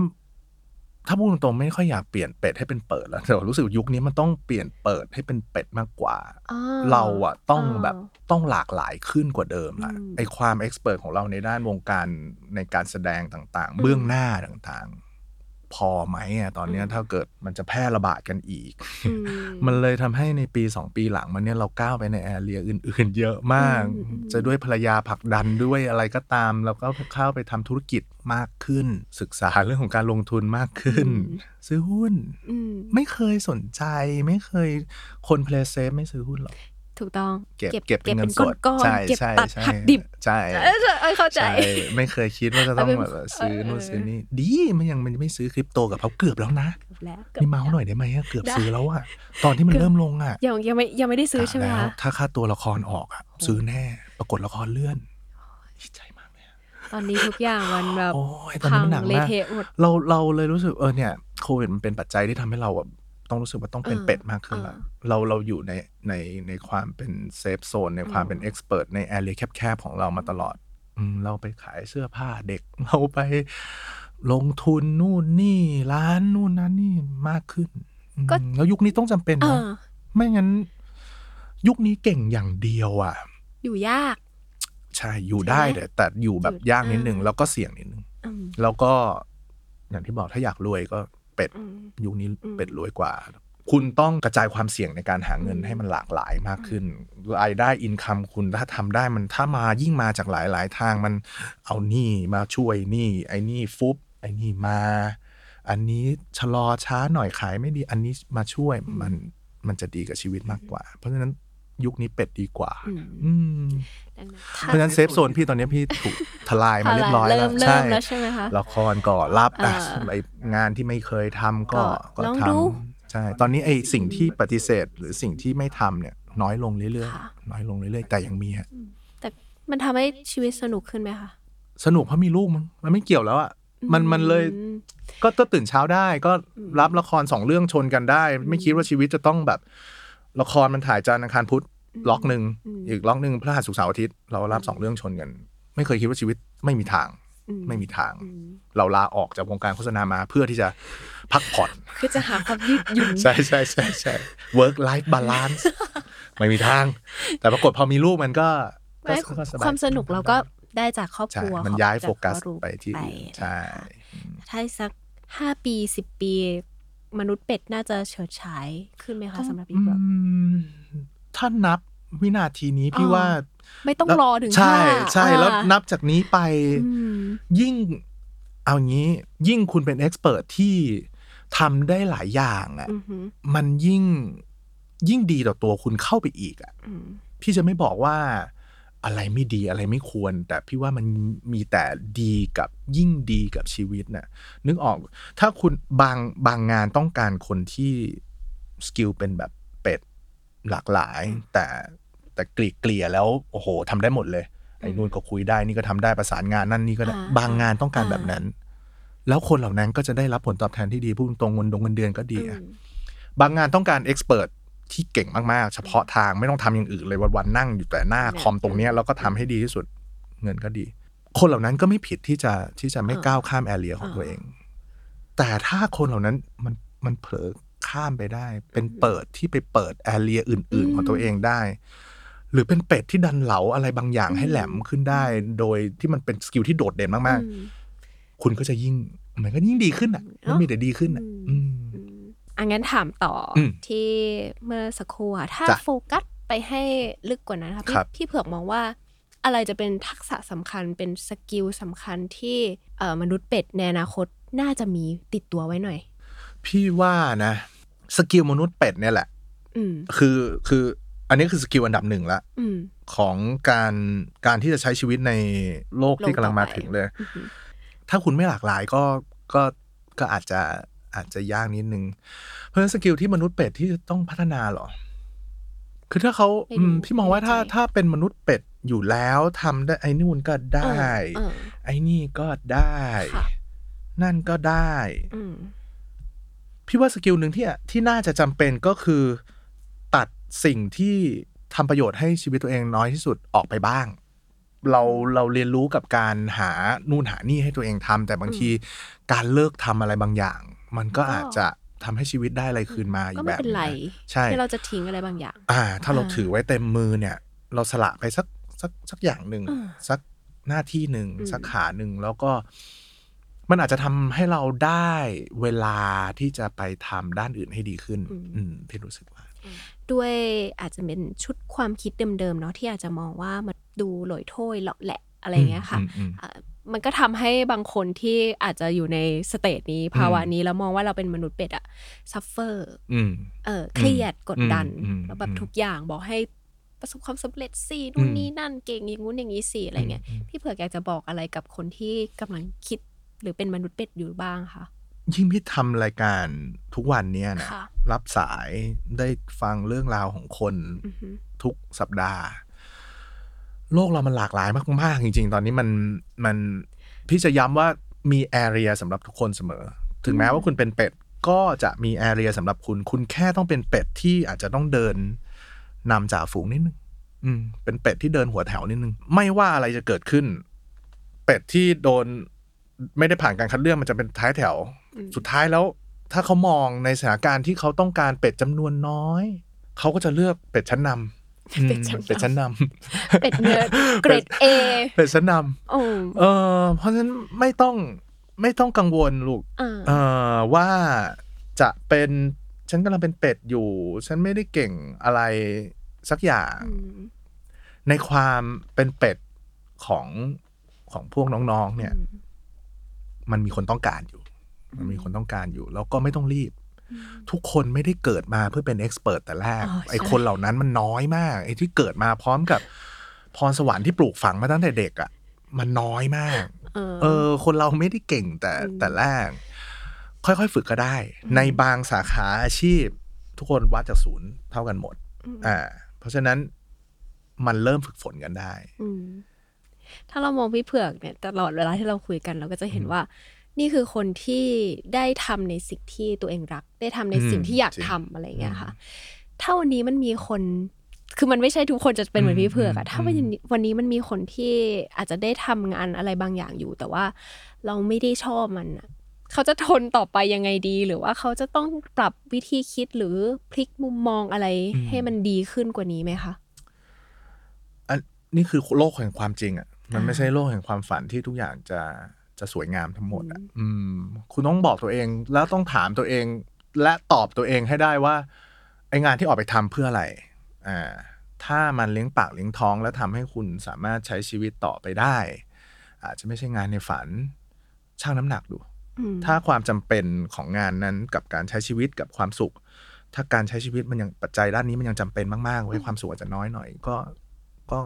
ถ้าพูดตรงๆไม่ค่อยอยากเปลี่ยนเป็ดให้เป็น pert แล้วแต่รู้สึกยุคนี้มันต้องเปลี่ยน pert ให้เป็นเป็ดมากกว่า อ่เราอะต้องอ่าแบบต้องหลากหลายขึ้นกว่าเดิมละอืมไอความเอ็กซ์เพรสของเราในด้านวงการในการแสดงต่างๆเบื้องหน้าต่างๆ พอไหมอะตอนเนี้ยถ้าเกิดมันจะแพร่ระบาดกันอีก อืม มันเลยทำให้ในปี 2 ปีหลังมันเนี่ยเราก้าวไปในแอเรียอื่น ๆ เยอะมากอืมอืม จะด้วยภรรยาผลักดันด้วยอะไรก็ตาม แล้วก็เข้าไปทำธุรกิจมากขึ้น ศึกษาเรื่องของการลงทุนมากขึ้น ซื้อหุ้น อืม ไม่เคยสนใจ ไม่เคยคน play safe ไม่ซื้อหุ้นหรอก ถูกต้องเก็บเก็บเป็นเงินสดก้อนใช่ๆเก็บใช่ตัดใช่หักดิบใช่เออเออเข้าใจใช่ไม่เคยคิดว่าจะต้องเอาเป็นแบบว่าซื้อนู่นเออซื้อนี่ดีมันยังมันไม่ซื้อคริปโตกับเขาเกือบแล้วนะเกือบแล้วนี่เม้าท์หน่อยได้ไหมอะเกือบได้ซื้อแล้วอะตอนที่มันเริ่มลงอะยังยังไม่ยังไม่ได้ซื้อใช่ไหมแล้วคะถ้าค่าตัวละครออกอะซื้อแน่ ปรากฏละครเลื่อนดีใจมากเลยอะตอนนี้ทุกอย่างมันแบบโอ้ยตอนนี้มันหนักเละมากเทะหมดเราเราเลยรู้สึกเออเนี่ยโควิดมันเป็นปัจจัยที่ทำให้เราแบบ ต้องรู้สึกว่าต้องเป็นเออเป็ดมากขึ้นละเออเราเราอยู่ในในในความเป็น safe zone ในความเป็น expert ใน area แคบๆของเรามาตลอดอืมเราไปขายเสื้อผ้าเด็ก เราไปลงทุนนู่นนี่ร้านนู่นนั่นนี่มากขึ้นอืมก็แล้วยุคนี้ต้องจำเป็นเอนะอไม่งั้น ยุคนี้เก่งอย่างเดียวอะ อยู่ยาก ใช่อยู่ได้ใช่ไหมแต่แต่อยู่แบบอยู่ยากนิดนึงอ่าแล้วก็เสี่ยงนิดนึงอืมแล้วก็อย่างที่บอกถ้าอยากรวยก็ เป็ดอืมยุคนี้อืมเป็ดรวยกว่า คุณต้องกระจายความเสี่ยงในการหาเงินอืมให้มันหลากหลายมากขึ้นรายได้อินคัมคุณถ้าทำได้มันถ้ามายิ่งมาจากหลายหลาย ๆ ทางมันเอานี่มาช่วยนี่ ไอ้นี่ฟุบไอ้นี่มา อันนี้ชะลอช้าหน่อยขายไม่ดี อันนี้มาช่วยมันมันจะดีกับชีวิตมากกว่า เพราะฉะนั้น ยุคนี้เป็ดดีกว่า อืมอืมแต่ดังนั้นเพราะฉะนั้นเซฟโซนพี่ตอนนี้พี่ถูกทลายมาเรียบร้อยเริ่แล้วมเริ่มแล้วใช่ไหมคะละครก็รับอะเออไองานที่ไม่เคยทำก็ก็ก็ลองทดูำใช่ ตอนนี้ไอสิ่งที่ปฏิเสธ หรือสิ่งที่ไม่ทำเนี่ย น้อยลงเรื่อยค่ะๆน้อยลงเรื่อยๆแต่ยังมีฮะแต่มันทำให้ชีวิตสนุกขึ้นไหมคะสนุกเพราะมีลูกมั้งมันไม่เกี่ยวแล้วอะมันมันเลยอืมก็ต้องตื่นเช้าได้ก็รับละครสองเรื่องชนกันได้ ไม่คิดว่าชีวิตจะต้องแบบ ละครมันถ่ายจันทร์อังคารพุธล็อกหนึ่งอืมอีกล็อกหนึ่งพฤหัสศุกร์เสาร์อาทิตย์เรารับสองเรื่องชนกัน ไม่เคยคิดว่าชีวิตไม่มีทางอืมไม่มีทางอืมเราลาออกจากวงการโฆษณามาเพื่อที่จะพักผ่อนคือจะหาความยืดหยุ่นใช่ใช่ใช่ใช่ work life balance ไม่มีทาง แต่ปรากฏพอมีลูกมันก็ไม่ก็สบยความสนุกเราก็ได้จากครอบคใช่รัวมันของย้ายจโฟกัสครอบครัวไปที่อื่นไปใช่ถ้าสักห้าปีสิบปี มนุษย์เป็ดน่าจะเฉิดฉายขึ้นไหมคะสำหรับพี่เผือกอืมถ้านับวินาทีนี้พี่อ๋อว่า ไม่ต้องรอถึงใช่ห้าใช่อ่าแล้วนับจากนี้ไปอืมยิ่งเอางี้ ยิ่งคุณเป็นเอ็กซ์เพรสที่ทำได้หลายอย่างอะอือหือมันยิ่งยิ่งดีต่อตัวคุณเข้าไปอีกอะอืมพี่จะไม่บอกว่า อะไรไม่ดีอะไรไม่ควร แต่พี่ว่ามันมีแต่ดีกับยิ่งดีกับชีวิตน่ะนึกออกถ้าคุณบางบางงานต้องการคนที่ skill เป็นแบบเป็ดหลากหลาย แต่แต่เกลี่ยเกลี่ยแล้วโอ้โหทำได้หมดเลย ไอ้นู่นก็คุยได้นี่ก็ทำได้ประสานงานนั่นนี่ก็ได้อ่าบางงานต้องการอ่าแบบนั้น แล้วคนเหล่านั้นก็จะได้รับผลตอบแทนที่ดีพูดตรงๆเงินดงเงินเดือนก็ดีอะอืมบางงานต้องการ expert ที่เก่งมากๆ เฉพาะทางไม่ต้องทำอย่างอื่นเลยวันๆนั่งอยู่แต่หน้าเนี่ยคอมตรงเนี้ยแล้วก็ทำให้ดีที่สุดเงินก็ดี คนเหล่านั้นก็ไม่ผิดที่จะที่จะไม่อ่าก้าวข้าม area ของอ่าตัวเอง แต่ถ้าคนเหล่านั้นมันมันเผลอข้ามไปได้ เป็น pert ที่ไปเปิด area อื่น ๆ ของตัวเองได้ หรือเป็นเป็ดที่ดันเหลาอะไรบางอย่างให้แหลมขึ้นได้ โดยที่มันเป็น skill ที่โดดเด่นมากอืมๆคุณก็จะยิ่งมันก็ยิ่งดีขึ้นอะมันมีแต่ดีขึ้นอะ อือืมม อืมอังั้นถามต่ออมที่เมื่อสักครู่อะถ้าจะโฟกัสไปให้ลึกกว่านั้นครับพี่ครับพี่เผือกมองว่าอะไรจะเป็นทักษะสำคัญเป็น skill สำคัญที่เอ่อมนุษย์เป็ดในอนาคตน่าจะมีติดตัวไว้หน่อย พี่ว่านะ skill มนุษย์เป็ดเนี่ยแหละอืมคือคืออันนี้คือ skill อันดับหนึ่งละอืมของการการที่จะใช้ชีวิตในโลกที่กำลังมาถึงเลยอือหือถ้าคุณไม่หลากหลายก็ก็ก็อาจจะ อาจจะยากนิดนึง เพราะฉะนั้น skill ที่มนุษย์เป็ดที่ต้องพัฒนาเหรอ คือถ้าเขาไม่รู้อืมพี่มองว่าถ้าไม่แน่ใจถ้าเป็นมนุษย์เป็ดอยู่แล้วทำได้ไอ้นู่นก็ได้เออไอ้นี่ก็ได้ค่ะนั่นก็ได้อืมพี่ว่า skill หนึ่งที่ที่น่าจะจำเป็นก็คือ ตัดสิ่งที่ทำประโยชน์ให้ชีวิตตัวเองน้อยที่สุดออกไปบ้างเราเราเรียนรู้กับการหานู่นหานี่ให้ตัวเองทำแต่บางทีการเลิกทำอะไรบางอย่าง มันก็ก็อาจจะทำให้ชีวิตได้อะไรคืนมาอีก็กไม่แบบเป็นไรหงะใช่ที่เราจะทิ้งอะไรบางอย่าง อ่า ถ้าเราอ่าถือไว้เต็มมือเนี่ย เราสละไปสักสักสักอย่างหนึ่งอ่าสักหน้าที่หนึ่งอืมสักขาหนึ่งแล้วก็ มันอาจจะทำให้เราได้เวลาที่จะไปทำด้านอื่นให้ดีขึ้น อืมพี่รู้สึกว่า ด้วยอาจจะเป็นชุดความคิดเดิมๆเนาะที่อาจจะมองว่ามันดูหลอยถ้วยเหลาะแหละอะไรอย่างเงี้ยค่ะอื มอืมอะมันก็ทำให้บางคนที่อาจจะอยู่ใน stage นี้ภาวะนี้แล้วมองว่าเราเป็นมนุษย์เป็ดอะ suffer อืมเออเครียดกดดันอืมแล้วแบบอืมทุกอย่างบอกให้ประสบความสำเร็จสินู่นอืมนี่นั่นเก่งอย่างงู้นอย่างนี้สิอะไรเงี้ยอืมพี่เผือกอยากจะบอกอะไรกับคนที่กำลังคิดหรือเป็นมนุษย์เป็ดอยู่บ้างคะยิ่งพี่ทำรายการทุกวันเนี้ยนะค่ะรับสายได้ฟังเรื่องราวของคนอือหือทุกสัปดาห์ โลกเรามันหลากหลายมากๆจริง ๆ ตอนนี้มันมันพี่จะย้ำว่ามีแอเรียสำหรับทุกคนเสมอ ถึงแม้ว่าคุณเป็นเป็ดก็จะมีแอเรียสำหรับคุณ คุณแค่ต้องเป็นเป็ดที่อาจจะต้องเดินนำจ่าฝูงนิดนึงอืม เป็นเป็ดที่เดินหัวแถวนิดนึง ไม่ว่าอะไรจะเกิดขึ้น เป็ดที่โดนไม่ได้ผ่านการคัดเลือกมันจะเป็นท้ายแถวอืมสุดท้ายแล้ว ถ้าเขามองในสถานการณ์ที่เขาต้องการเป็ดจำนวนน้อย เขาก็จะเลือกเป็ดชั้นนำอืม เป็ดชั้นนำเป็ดชั้นนำเป็ดเนื้อเกรดเอเป็ดชั้นนโอ้ำเออเพราะฉะนั้นไม่ต้องไม่ต้องกังวลลูกอ่าเออว่าจะเป็นฉันกำลังเป็นเป็ดอยู่ ฉันไม่ได้เก่งอะไรสักอย่างอืมในความเป็นเป็ดของของพวกน้องๆเนี่ย มันมีคนต้องการอยู่ มันมีคนต้องการอยู่ แล้วก็ไม่ต้องรีบ ทุกคนไม่ได้เกิดมาเพื่อเป็นเอ็กซ์เพรสแต่แรกอ๋อใช่ไอ้คนเหล่านั้นมันน้อยมาก ไอ้ที่เกิดมาพร้อมกับพรสวรรค์ที่ปลูกฝังมาตั้งแต่เด็กอะ่ะ มันน้อยมาก เออเออคนเราไม่ได้เก่งแต่อืมแต่แรก ค่อยๆฝึกก็ได้ ในบางสาขาอาชีพ ทุกคนวัดจากศูนย์เท่ากันหมด อ่า เพราะฉะนั้นมันเริ่มฝึกฝนกันได้อืมถ้าเรามองพี่เผือกเนี่ยตลอดเวลาที่เราคุยกันเราก็จะเห็นว่า นี่คือคนที่ได้ทำในสิ่งที่ตัวเองรัก ได้ทำในสิ่งที่อยากจริงทำอะไรอย่างเงี้ยค่ะ ถ้าวันนี้มันมีคนคือมันไม่ใช่ทุกคนจะเป็นเหมือนพี่เผือกอะอืมถ้าวันนี้วันนี้มันมีคนที่อาจจะได้ทำงานอะไรบางอย่างอยู่ แต่ว่าเราไม่ได้ชอบมันอะเขาจะทนต่อไปยังไงดี หรือว่าเขาจะต้องปรับวิธีคิดหรือพลิกมุมมองอะไรให้มันดีขึ้นกว่านี้ไหมคะอันนี่คือโลกแห่งความจริงอะมันอ่าไม่ใช่โลกแห่งความฝันที่ทุกอย่างจะ จะสวยงามทั้งหมดอะอืมคุณต้องบอกตัวเองแล้วต้องถามตัวเอง และตอบตัวเองให้ได้ว่าไองานที่ออกไปทำเพื่ออะไรอ่าถ้ามันเลี้ยงปากเลี้ยงท้องแล้วทำให้คุณสามารถใช้ชีวิตต่อไปได้ อาจจะไม่ใช่งานในฝันชั่งน้ำหนักดูอืมถ้าความจำเป็นของงานนั้นกับการใช้ชีวิตกับความสุข ถ้าการใช้ชีวิตมันยังปัจจัยด้านนี้มันยังจำเป็นมากๆไว้ยความสุขอาจจะน้อยหน่อย ก็ก็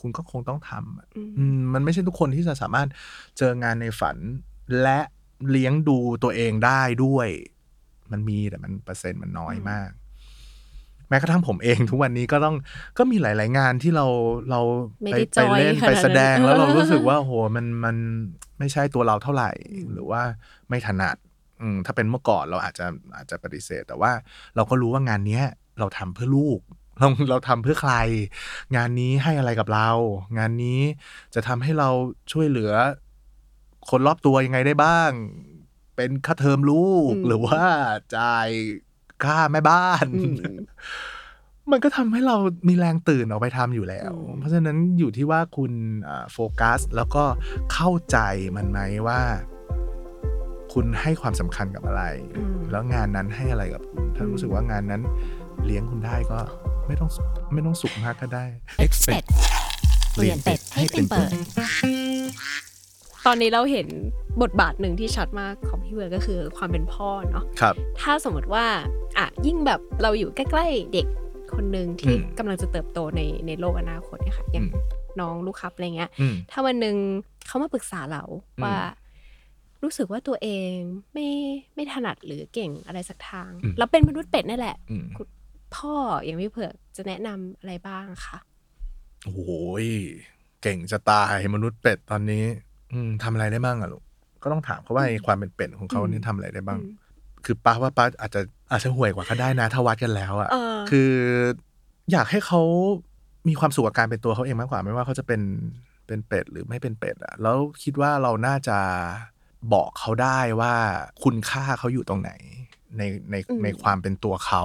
คุณก็คงต้องทำอะอืมอืมมันไม่ใช่ทุกคนที่จะสามารถเจองานในฝัน และเลี้ยงดูตัวเองได้ด้วย มันมีแต่มันเปอร์เซ็นต์มันน้อยมาก แม้กระทั่งผมเองทุกวันนี้ก็ต้องก็มีหลาย ๆ งานที่เราเราไม่ไปได้ไปเล่นจอยขนาดนั้นไปแสดงแล้วเราเออรู้สึกว่าโหมันมันไม่ใช่ตัวเราเท่าไหร่ หรือว่าไม่ถนัดอืมถ้าเป็นเมื่อก่อนเราอาจจะอาจจะปฏิเสธ แต่ว่าเราก็รู้ว่างานเนี้ยเราทำเพื่อลูก เราเราทำเพื่อใคร งานนี้ให้อะไรกับเรา งานนี้จะทำให้เราช่วยเหลือ คนรอบตัวยังไงได้บ้าง เป็นค่าเทอมลูกอืมหรือว่าจ่ายค่าแม่บ้านอืมมันก็ทำให้เรามีแรงตื่นออกไปทำอยู่แล้วอืมเพราะฉะนั้นอยู่ที่ว่าคุณอ่าโฟกัส แล้วก็เข้าใจมันไหมว่าคุณให้ความสำคัญกับอะไรอืมแล้วงานนั้นให้อะไรกับคุณ ถ้าอืมรู้สึกว่างานนั้นเลี้ยงคุณได้ก็ ไม่ต้องไม่ต้องสุขมากก็ได้ Expect เปลี่ยนเป็ดให้เป็นเปิด ตอนนี้เราเห็นบทบาทหนึ่งที่ชัดมากของพี่เวิร์ดก็คือความเป็นพ่อเนาะครับ ถ้าสมมติว่าอะยิ่งแบบเราอยู่ใกล้ๆเด็กคนหนึ่งที่อืมกำลังจะเติบโตในในโลกอนาคตเนี่ยค่ะอย่างอืมน้องลูกครับอะไรเงี้ยอืมถ้าวันหนึ่งเขามาปรึกษาเราอืมว่า รู้สึกว่าตัวเองไม่ไม่ถนัดหรือเก่งอะไรสักทางอืมเราเป็นมนุษย์เป็ดนั่นแหละอืม พ่ออย่างพี่เผือกจะแนะนำอะไรบ้างคะโอ้โหยเก่งจะตายมนุษย์เป็ดตอนนี้ อืมทำอะไรได้บ้างอะลูกก็ต้องถามเขาว่าไอ้ความเป็นเป็ดของเขาอืมนี่ทำอะไรได้บ้างอืมคือป้าว่าป้าอาจจะอาจจะห่วยกว่าก็ได้นะถ้าวัดกันแล้วอะเออคือ อยากให้เขามีความสุขกับการเป็นตัวเขาเองมากกว่าไม่ว่าเขาจะเป็นเป็นเป็ดหรือไม่เป็นเป็ดอะแล้วคิดว่าเราน่าจะบอกเขาได้ว่าคุณค่าเขาอยู่ตรงไหน ในในอืมในความเป็นตัวเขา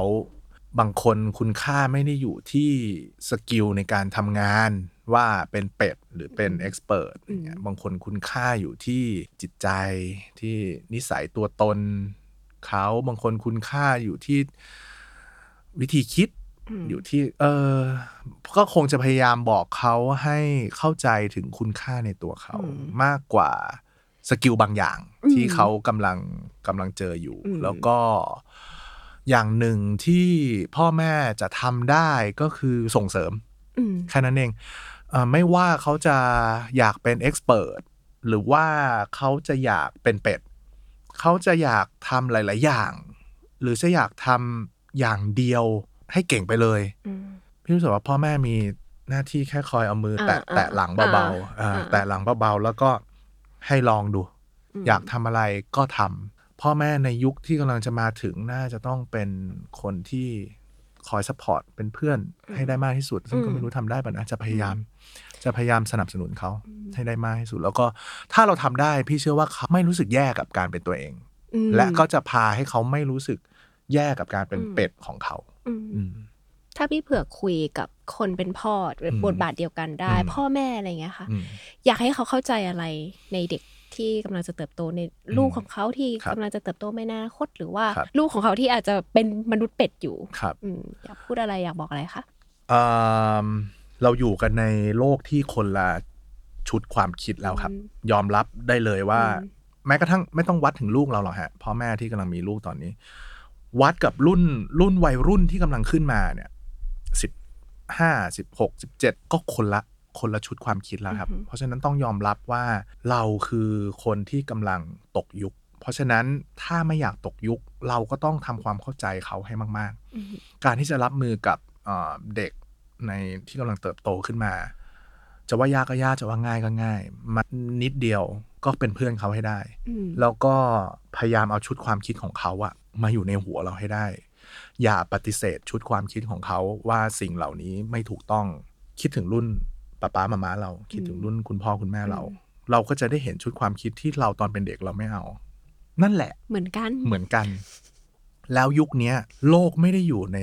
บางคนคุณค่าไม่ได้อยู่ที่ skill ในการทำงานว่าเป็นเป็ดหรือเป็น expert อย่างเงี้ยบางคนคุณค่าอยู่ที่จิตใจที่นิสัยตัวตนเขาบางคนคุณค่าอยู่ที่วิธีคิดอืมอยู่ที่ เออ ก็คงจะพยายามบอกเขาให้เข้าใจถึงคุณค่าในตัวเขาอืมมากกว่าสกิลบางอย่างอืมที่เขากำลังกำลังเจออยู่อืมแล้วก็ อย่างหนึ่งที่พ่อแม่จะทำได้ก็คือส่งเสริมอืมแค่นั้นเองเอ่อไม่ว่าเขาจะอยากเป็นเอ็กซ์เพรสหรือว่าเขาจะอยากเป็นเป็ด เขาจะอยากทำหลาย ๆ อย่าง หรือจะอยากทำอย่างเดียวให้เก่งไปเลยอืมพี่รู้สึกว่าพ่อแม่มีหน้าที่แค่คอยเอามือ แตะอ่าแตะหลังเบาๆอ่าอ่าอ่าแตะหลังเบาๆแล้วก็ให้ลองดูอืมอยากทำอะไรก็ทำ พ่อแม่ในยุคที่กำลังจะมาถึงน่าจะต้องเป็นคนที่คอย support เป็นเพื่อนให้ได้มากที่สุด ซึ่งก็ไม่รู้ทำได้ปะนะจะพยายาม จะพยายามสนับสนุนเขาให้ได้มากที่สุด แล้วก็ถ้าเราทำได้พี่เชื่อว่าเขาไม่รู้สึกแย่กับการเป็นตัวเองอืมและก็จะพาให้เขาไม่รู้สึกแย่กับการเป็นอืมเป็ดของเขาอืมอืมถ้าพี่เผือกคุยกับคนเป็นพ่อหรือมบทบาทเดียวกันได้อืมพ่อแม่อะไรเงี้ยค่ะอืมอยากให้เขาเข้าใจอะไรในเด็ก ที่กำลังจะเติบโตในลูกของเขาที่ครับกำลังจะเติบโตในอนาคตหรือว่าครับลูกของเขาที่อาจจะเป็นมนุษย์เป็ดอยู่ครับอืมอยากพูดอะไรอยากบอกอะไรคะอืมเราอยู่กันในโลกที่คนละชุดความคิดแล้วครับอืมยอมรับได้เลยว่าอืมแม้กระทั่งไม่ต้องวัดถึงลูกเราหรอกฮะพ่อแม่ที่กำลังมีลูกตอนนี้ วัดกับรุ่นรุ่นวัยรุ่นที่กำลังขึ้นมาเนี่ยสิบห้าสิบหกสิบเจ็ดก็คนละ คนละชุดความคิดแล้วครับอือฮึเพราะฉะนั้นต้องยอมรับว่าเราคือคนที่กำลังตกยุค เพราะฉะนั้นถ้าไม่อยากตกยุค เราก็ต้องทำความเข้าใจเขาให้มากอืมๆการที่จะรับมือกับเอ่อเด็กในที่กำลังเติบโตขึ้นมา จะว่ายากก็ยากจะว่าง่ายก็ง่ายมันนิดเดียวก็เป็นเพื่อนเขาให้ได้อืมแล้วก็พยายามเอาชุดความคิดของเขาอะมาอยู่ในหัวเราให้ได้ อย่าปฏิเสธชุดความคิดของเขาว่าสิ่งเหล่านี้ไม่ถูกต้องคิดถึงรุ่น ป้าป้ามาม้าเราคิดถึงรุ่นคุณพ่อคุณแม่เรา เราก็จะได้เห็นชุดความคิดที่เราตอนเป็นเด็กเราไม่เอา นั่นแหละ เหมือนกันเหมือนกัน แล้วยุคเนี้ย โลกไม่ได้อยู่ใน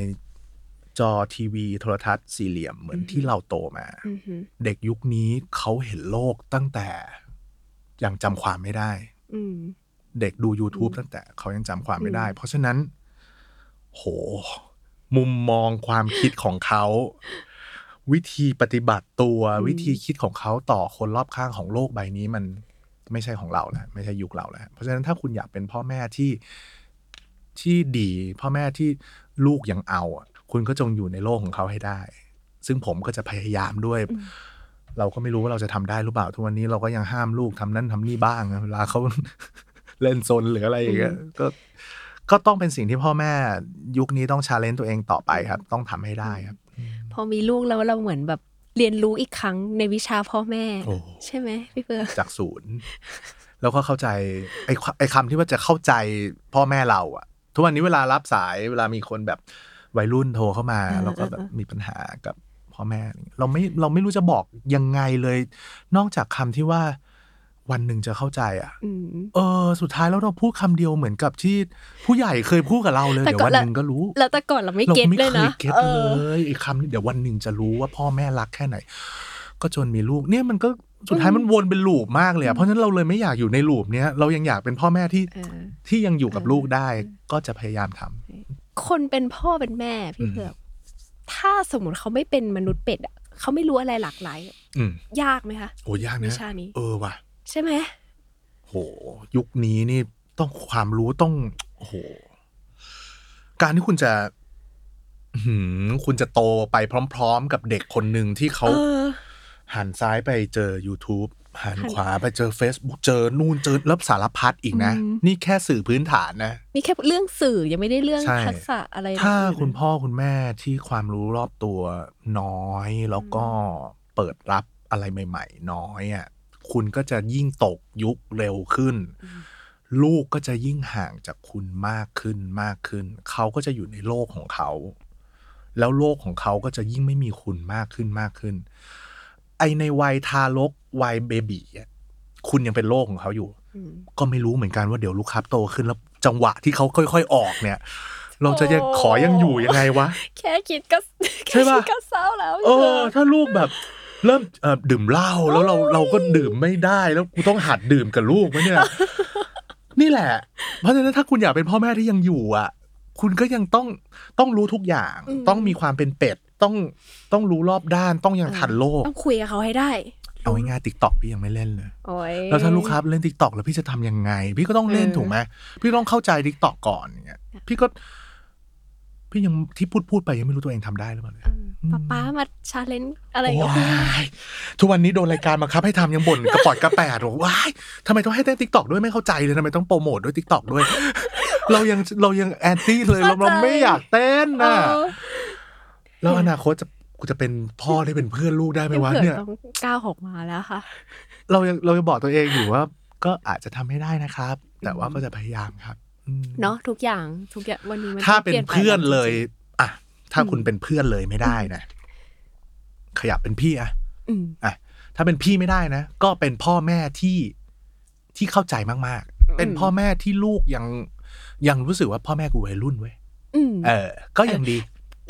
จอทีวีโทรทัศน์สี่เหลี่ยมเหมือนที่เราโตมาอือหือเด็กยุคนี้เขาเห็นโลกตั้งแต่ยังจำความไม่ได้อืมเด็กดู YouTube ตั้งแต่เขายังจำความไม่ได้ เพราะฉะนั้น โห มุมมองความคิดของเขา วิธีปฏิบัติตัวอืมวิธีคิดของเขาต่อคนรอบข้างของโลกใบนี้มันไม่ใช่ของเราแล้วไม่ใช่ยุคเราแล้วเพราะฉะนั้นถ้าคุณอยากเป็นพ่อแม่ที่ที่ดีพ่อแม่ที่ลูกยังเอาอะคุณก็จงอยู่ในโลกของเขาให้ได้ ซึ่งผมก็จะพยายามด้วย เราก็ไม่รู้ว่าเราจะทำได้หรือเปล่าทุกวันนี้เราก็ยังห้ามลูกทำนั่นทำนี่บ้างนะเวลาเขาเล่นซนหรืออะไรอย่างเงี้ยก็ก็ต้องเป็นสิ่งที่พ่อแม่ยุคนี้ต้องชาเลนจ์ตัวเองต่อไปครับ ต้องทำให้ได้ครับ พอมีลูกแล้วเราเหมือนแบบเรียนรู้อีกครั้งในวิชาพ่อแม่โอ้ใช่ไหมพี่เฟืองจากศูนย์ แล้วก็เข้าใจไอ้ควไอ้คำที่ว่าจะเข้าใจพ่อแม่เราอะทุกวันนี้เวลารับสายเวลามีคนแบบวัยรุ่นโทรเข้ามาเออแล้วก็แบบเออเออมีปัญหากับพ่อแม่อะไรเงี้ยเราไม่เราไม่รู้จะบอกยังไงเลย นอกจากคำที่ว่า วันหนึ่งจะเข้าใจอะอืมเออ สุดท้ายแล้วเราพูดคำเดียวเหมือนกับที่ผู้ใหญ่เคยพูดกับเราเลยแต่เดี๋ยวก่อวันนหนึ่งก็รู้แล้วแต่ก่อนเราไม่เราเก็ตไม่เลยเคนะยเก็ตเอเลอยไอ้คำนี้เดี๋ยววันหนึ่งจะรู้ว่าพ่อแม่รักแค่ไหน ก็จนมีลูกเนี่ยมันก็สุดท้ายมันวนเป็นลูปมากเลยอะเพราะฉะนั้นเราเลยไม่อยากอยู่ในลูปเนี้ยเรายังอยากเป็นพ่อแม่ที่เออที่ยังอยู่กับเออลูกได้ ก็จะพยายามทำคนเป็นพ่อเป็นแม่พี่อืมเผือกถ้าสมมติเขาไม่เป็นมนุษย์เป็ดอะเขาไม่รู้อะไรหลากหลายอะอืมยากไหมคะโอ้ยากวินะชานี้ เออว่ะ ใช่ไหมโห ยุคนี้นี่ต้องความรู้ต้องโอ้โหการที่คุณจะอื้อหือคุณจะโตไปพร้อม ๆ กับเด็กคนหนึ่งที่เขาเออ หันซ้ายไปเจอ YouTube หันหันขวาไปเจอ Facebook เจอนู่นเจอแล้วสารพัดอีกนะ อืม นี่แค่สื่อพื้นฐานนะนี่แค่เรื่องสื่อยังไม่ได้เรื่องใช่ ทักษะอะไรถ้าอื่นคุณพ่อคุณแม่ที่ความรู้รอบตัวน้อย แล้วก็เปิดรับอะไรใหม่ ๆ น้อยอะ คุณก็จะยิ่งตกยุคเร็วขึ้น ลูกก็จะยิ่งห่างจากคุณมากขึ้นมากขึ้น เขาก็จะอยู่ในโลกของเขา แล้วโลกของเขาก็จะยิ่งไม่มีคุณมากขึ้นมากขึ้น ไอในวัยทารกวัยเบบีอะคุณยังเป็นโลกของเขาอยู่อืมก็ไม่รู้เหมือนกันว่าเดี๋ยวลูกค้าโตขึ้นแล้วจังหวะที่เขาค่อย ๆ ออกเนี่ย เราจะยังโอ้ขอยังอยู่ยังไงวะ แค่คิดก็ใช่แค่ปะคิดก็เศร้าแล้ว เอพี่ผือกถ้าลูกแบบ เริ่มเอ่อดื่มเหล้าแล้วเราเราก็ดื่มไม่ได้แล้วกูต้องหัดดื่มกับลูกไหมเนี่ย นี่แหละ เพราะฉะนั้นถ้าคุณอยากเป็นพ่อแม่ที่ยังอยู่อะ คุณก็ยังต้องต้องรู้ทุกอย่าง ต้องมีความเป็นเป็ดต้องต้องรู้รอบด้านต้องยังทันโลก ต้องคุยกับเขาให้ได้เอาง่ายๆ TikTok พี่ยังไม่เล่นเลยโอ้ยแล้วถ้าลูกค้าเล่น TikTok แล้วพี่จะทำยังไง พี่ก็ต้องเล่นเออถูกไหมพี่ต้องเข้าใจ TikTok ก่อนอย่างเงี้ยพี่ก็ พี่ยังที่พูดพูดไปยังไม่รู้ตัวเองทำได้หรือเปล่าเลยเออ ป๊าป๊ามา challenge อะไรโอ้กับพี่ยทุกวันนี้โดนรายการบังคับให้ทำยังบ่นกระปอดกระแปดบอกว้ายทำไมต้องให้เต้น TikTok ด้วยไม่เข้าใจเลยทำไมต้องโปรโมทด้วย TikTok ด้วย เรายังเรายัง anti เลยเราเราไม่อยากเต้นเอนะอแล้วอนาคตจะกูจะเป็นพ่อที่เป็นเพื่อนลูกได้ไหมพี่วะเผือกเนี่ยต้องก้าวออกมาแล้วค่ะ เรายังเรายังบอกตัวเองอยู่ว่า ก็อาจจะทำไม่ได้นะครับ แต่ว่าก็จะพยายามครับอืมเนาะทุกอย่างทุกอย่างวันนี้มันถ้าต้องเป็นลี่ยไเพื่อนเลยจริงอะ ถ้าคุณเป็นเพื่อนเลยไม่ได้นะ ขยับเป็นพี่อะๆอืมอะ ถ้าเป็นพี่ไม่ได้นะ ก็เป็นพ่อแม่ที่ที่เข้าใจมากอืมๆเป็นพ่อแม่ที่ลูกยังยังรู้สึกว่าพ่อแม่กูวัยรุ่นเว้ยอืมเออ ก็ยังดี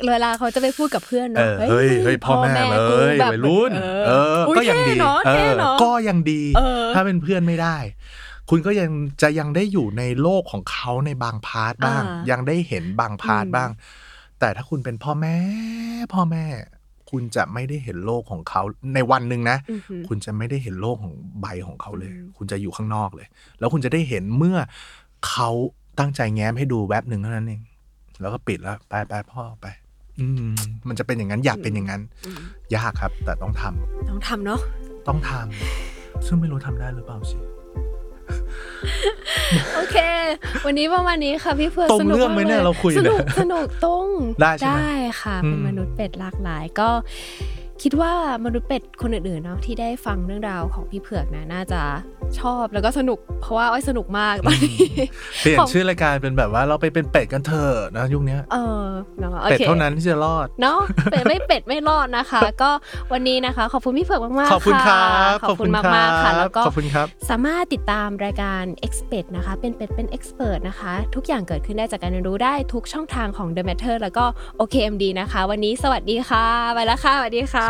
เวลาเขาจะไปพูดกับเพื่อนเอเนาะอเฮ้ยเฮ้ยพ่อแม่เลกูยแบบวัยรุ่น เอออุ๊ก็ยังดีเท่เนาะเอเท่อเนาะก็ยังดีเออถ้าเป็นเพื่อนไม่ได้ คุณก็ยังจะยังได้อยู่ในโลกของเขาในบาง part บ้างอ่ายัยังได้เห็นบาง part อืมบ้าง แต่ถ้าคุณเป็นพ่อแม่ พ่อแม่ คุณจะไม่ได้เห็นโลกของเขาในวันหนึ่งนะ อือหือ คุณจะไม่ได้เห็นโลกของใบของเขาเลยอืมคุณจะอยู่ข้างนอกเลย แล้วคุณจะได้เห็นเมื่อเขาตั้งใจแง้มให้ดูแวบหนึ่งเท่านั้นเอง แล้วก็ปิดแล้วไปไปพ่อไป อืม มันจะเป็นอย่างนั้นอยากเป็นอย่างนั้น อืมยากครับ แต่ต้องทำต้องทำเนาะต้องทำซึ่งไม่รู้ทำได้หรือเปล่าสิ โอเค วันนี้ประมาณนี้ค่ะพี่เพื่อนตรงสนุกเรื่องไหมากลเนี่ยเราคุยสนุกเนี่ยสนุกตรงได้ใช่ไหมได้ค่ะอืมเป็นมนุษย์เป็ดหลากหลายก็ คิดว่ามนุษย์เป็ดคนอื่นๆเนาะที่ได้ฟังเรื่องราวของพี่เผือกนะน่าจะชอบแล้วก็สนุกเพราะว่าอ้อยสนุกมากตอนนี้เปลี่ยนของชื่อรายการเป็นแบบว่าเราไปเป็นเป็ดกันเถอะนะยุคเนี้ยเออเนาะโอเป็ดเคเท่านั้นที่จะรอดเนาะเป็ดไม่เป็ดไม่รอดนะคะ ก็วันนี้นะคะ ขอบคุณพี่เผือกมากๆขอบคุณครับขอบคุณมากๆค่ะแล้วก็ขอบคุณครับสามารถติดตามรายการ Expert นะคะ เป็นเป็ดเป็น Expert นะคะ ทุกอย่างเกิดขึ้นได้จากการเรียนรู้ได้ทุกช่องทางของ The Matter แล้วก็ OKMD นะคะ วันนี้สวัสดีค่ะไปแล้วค่ะสวัสดีค่ะ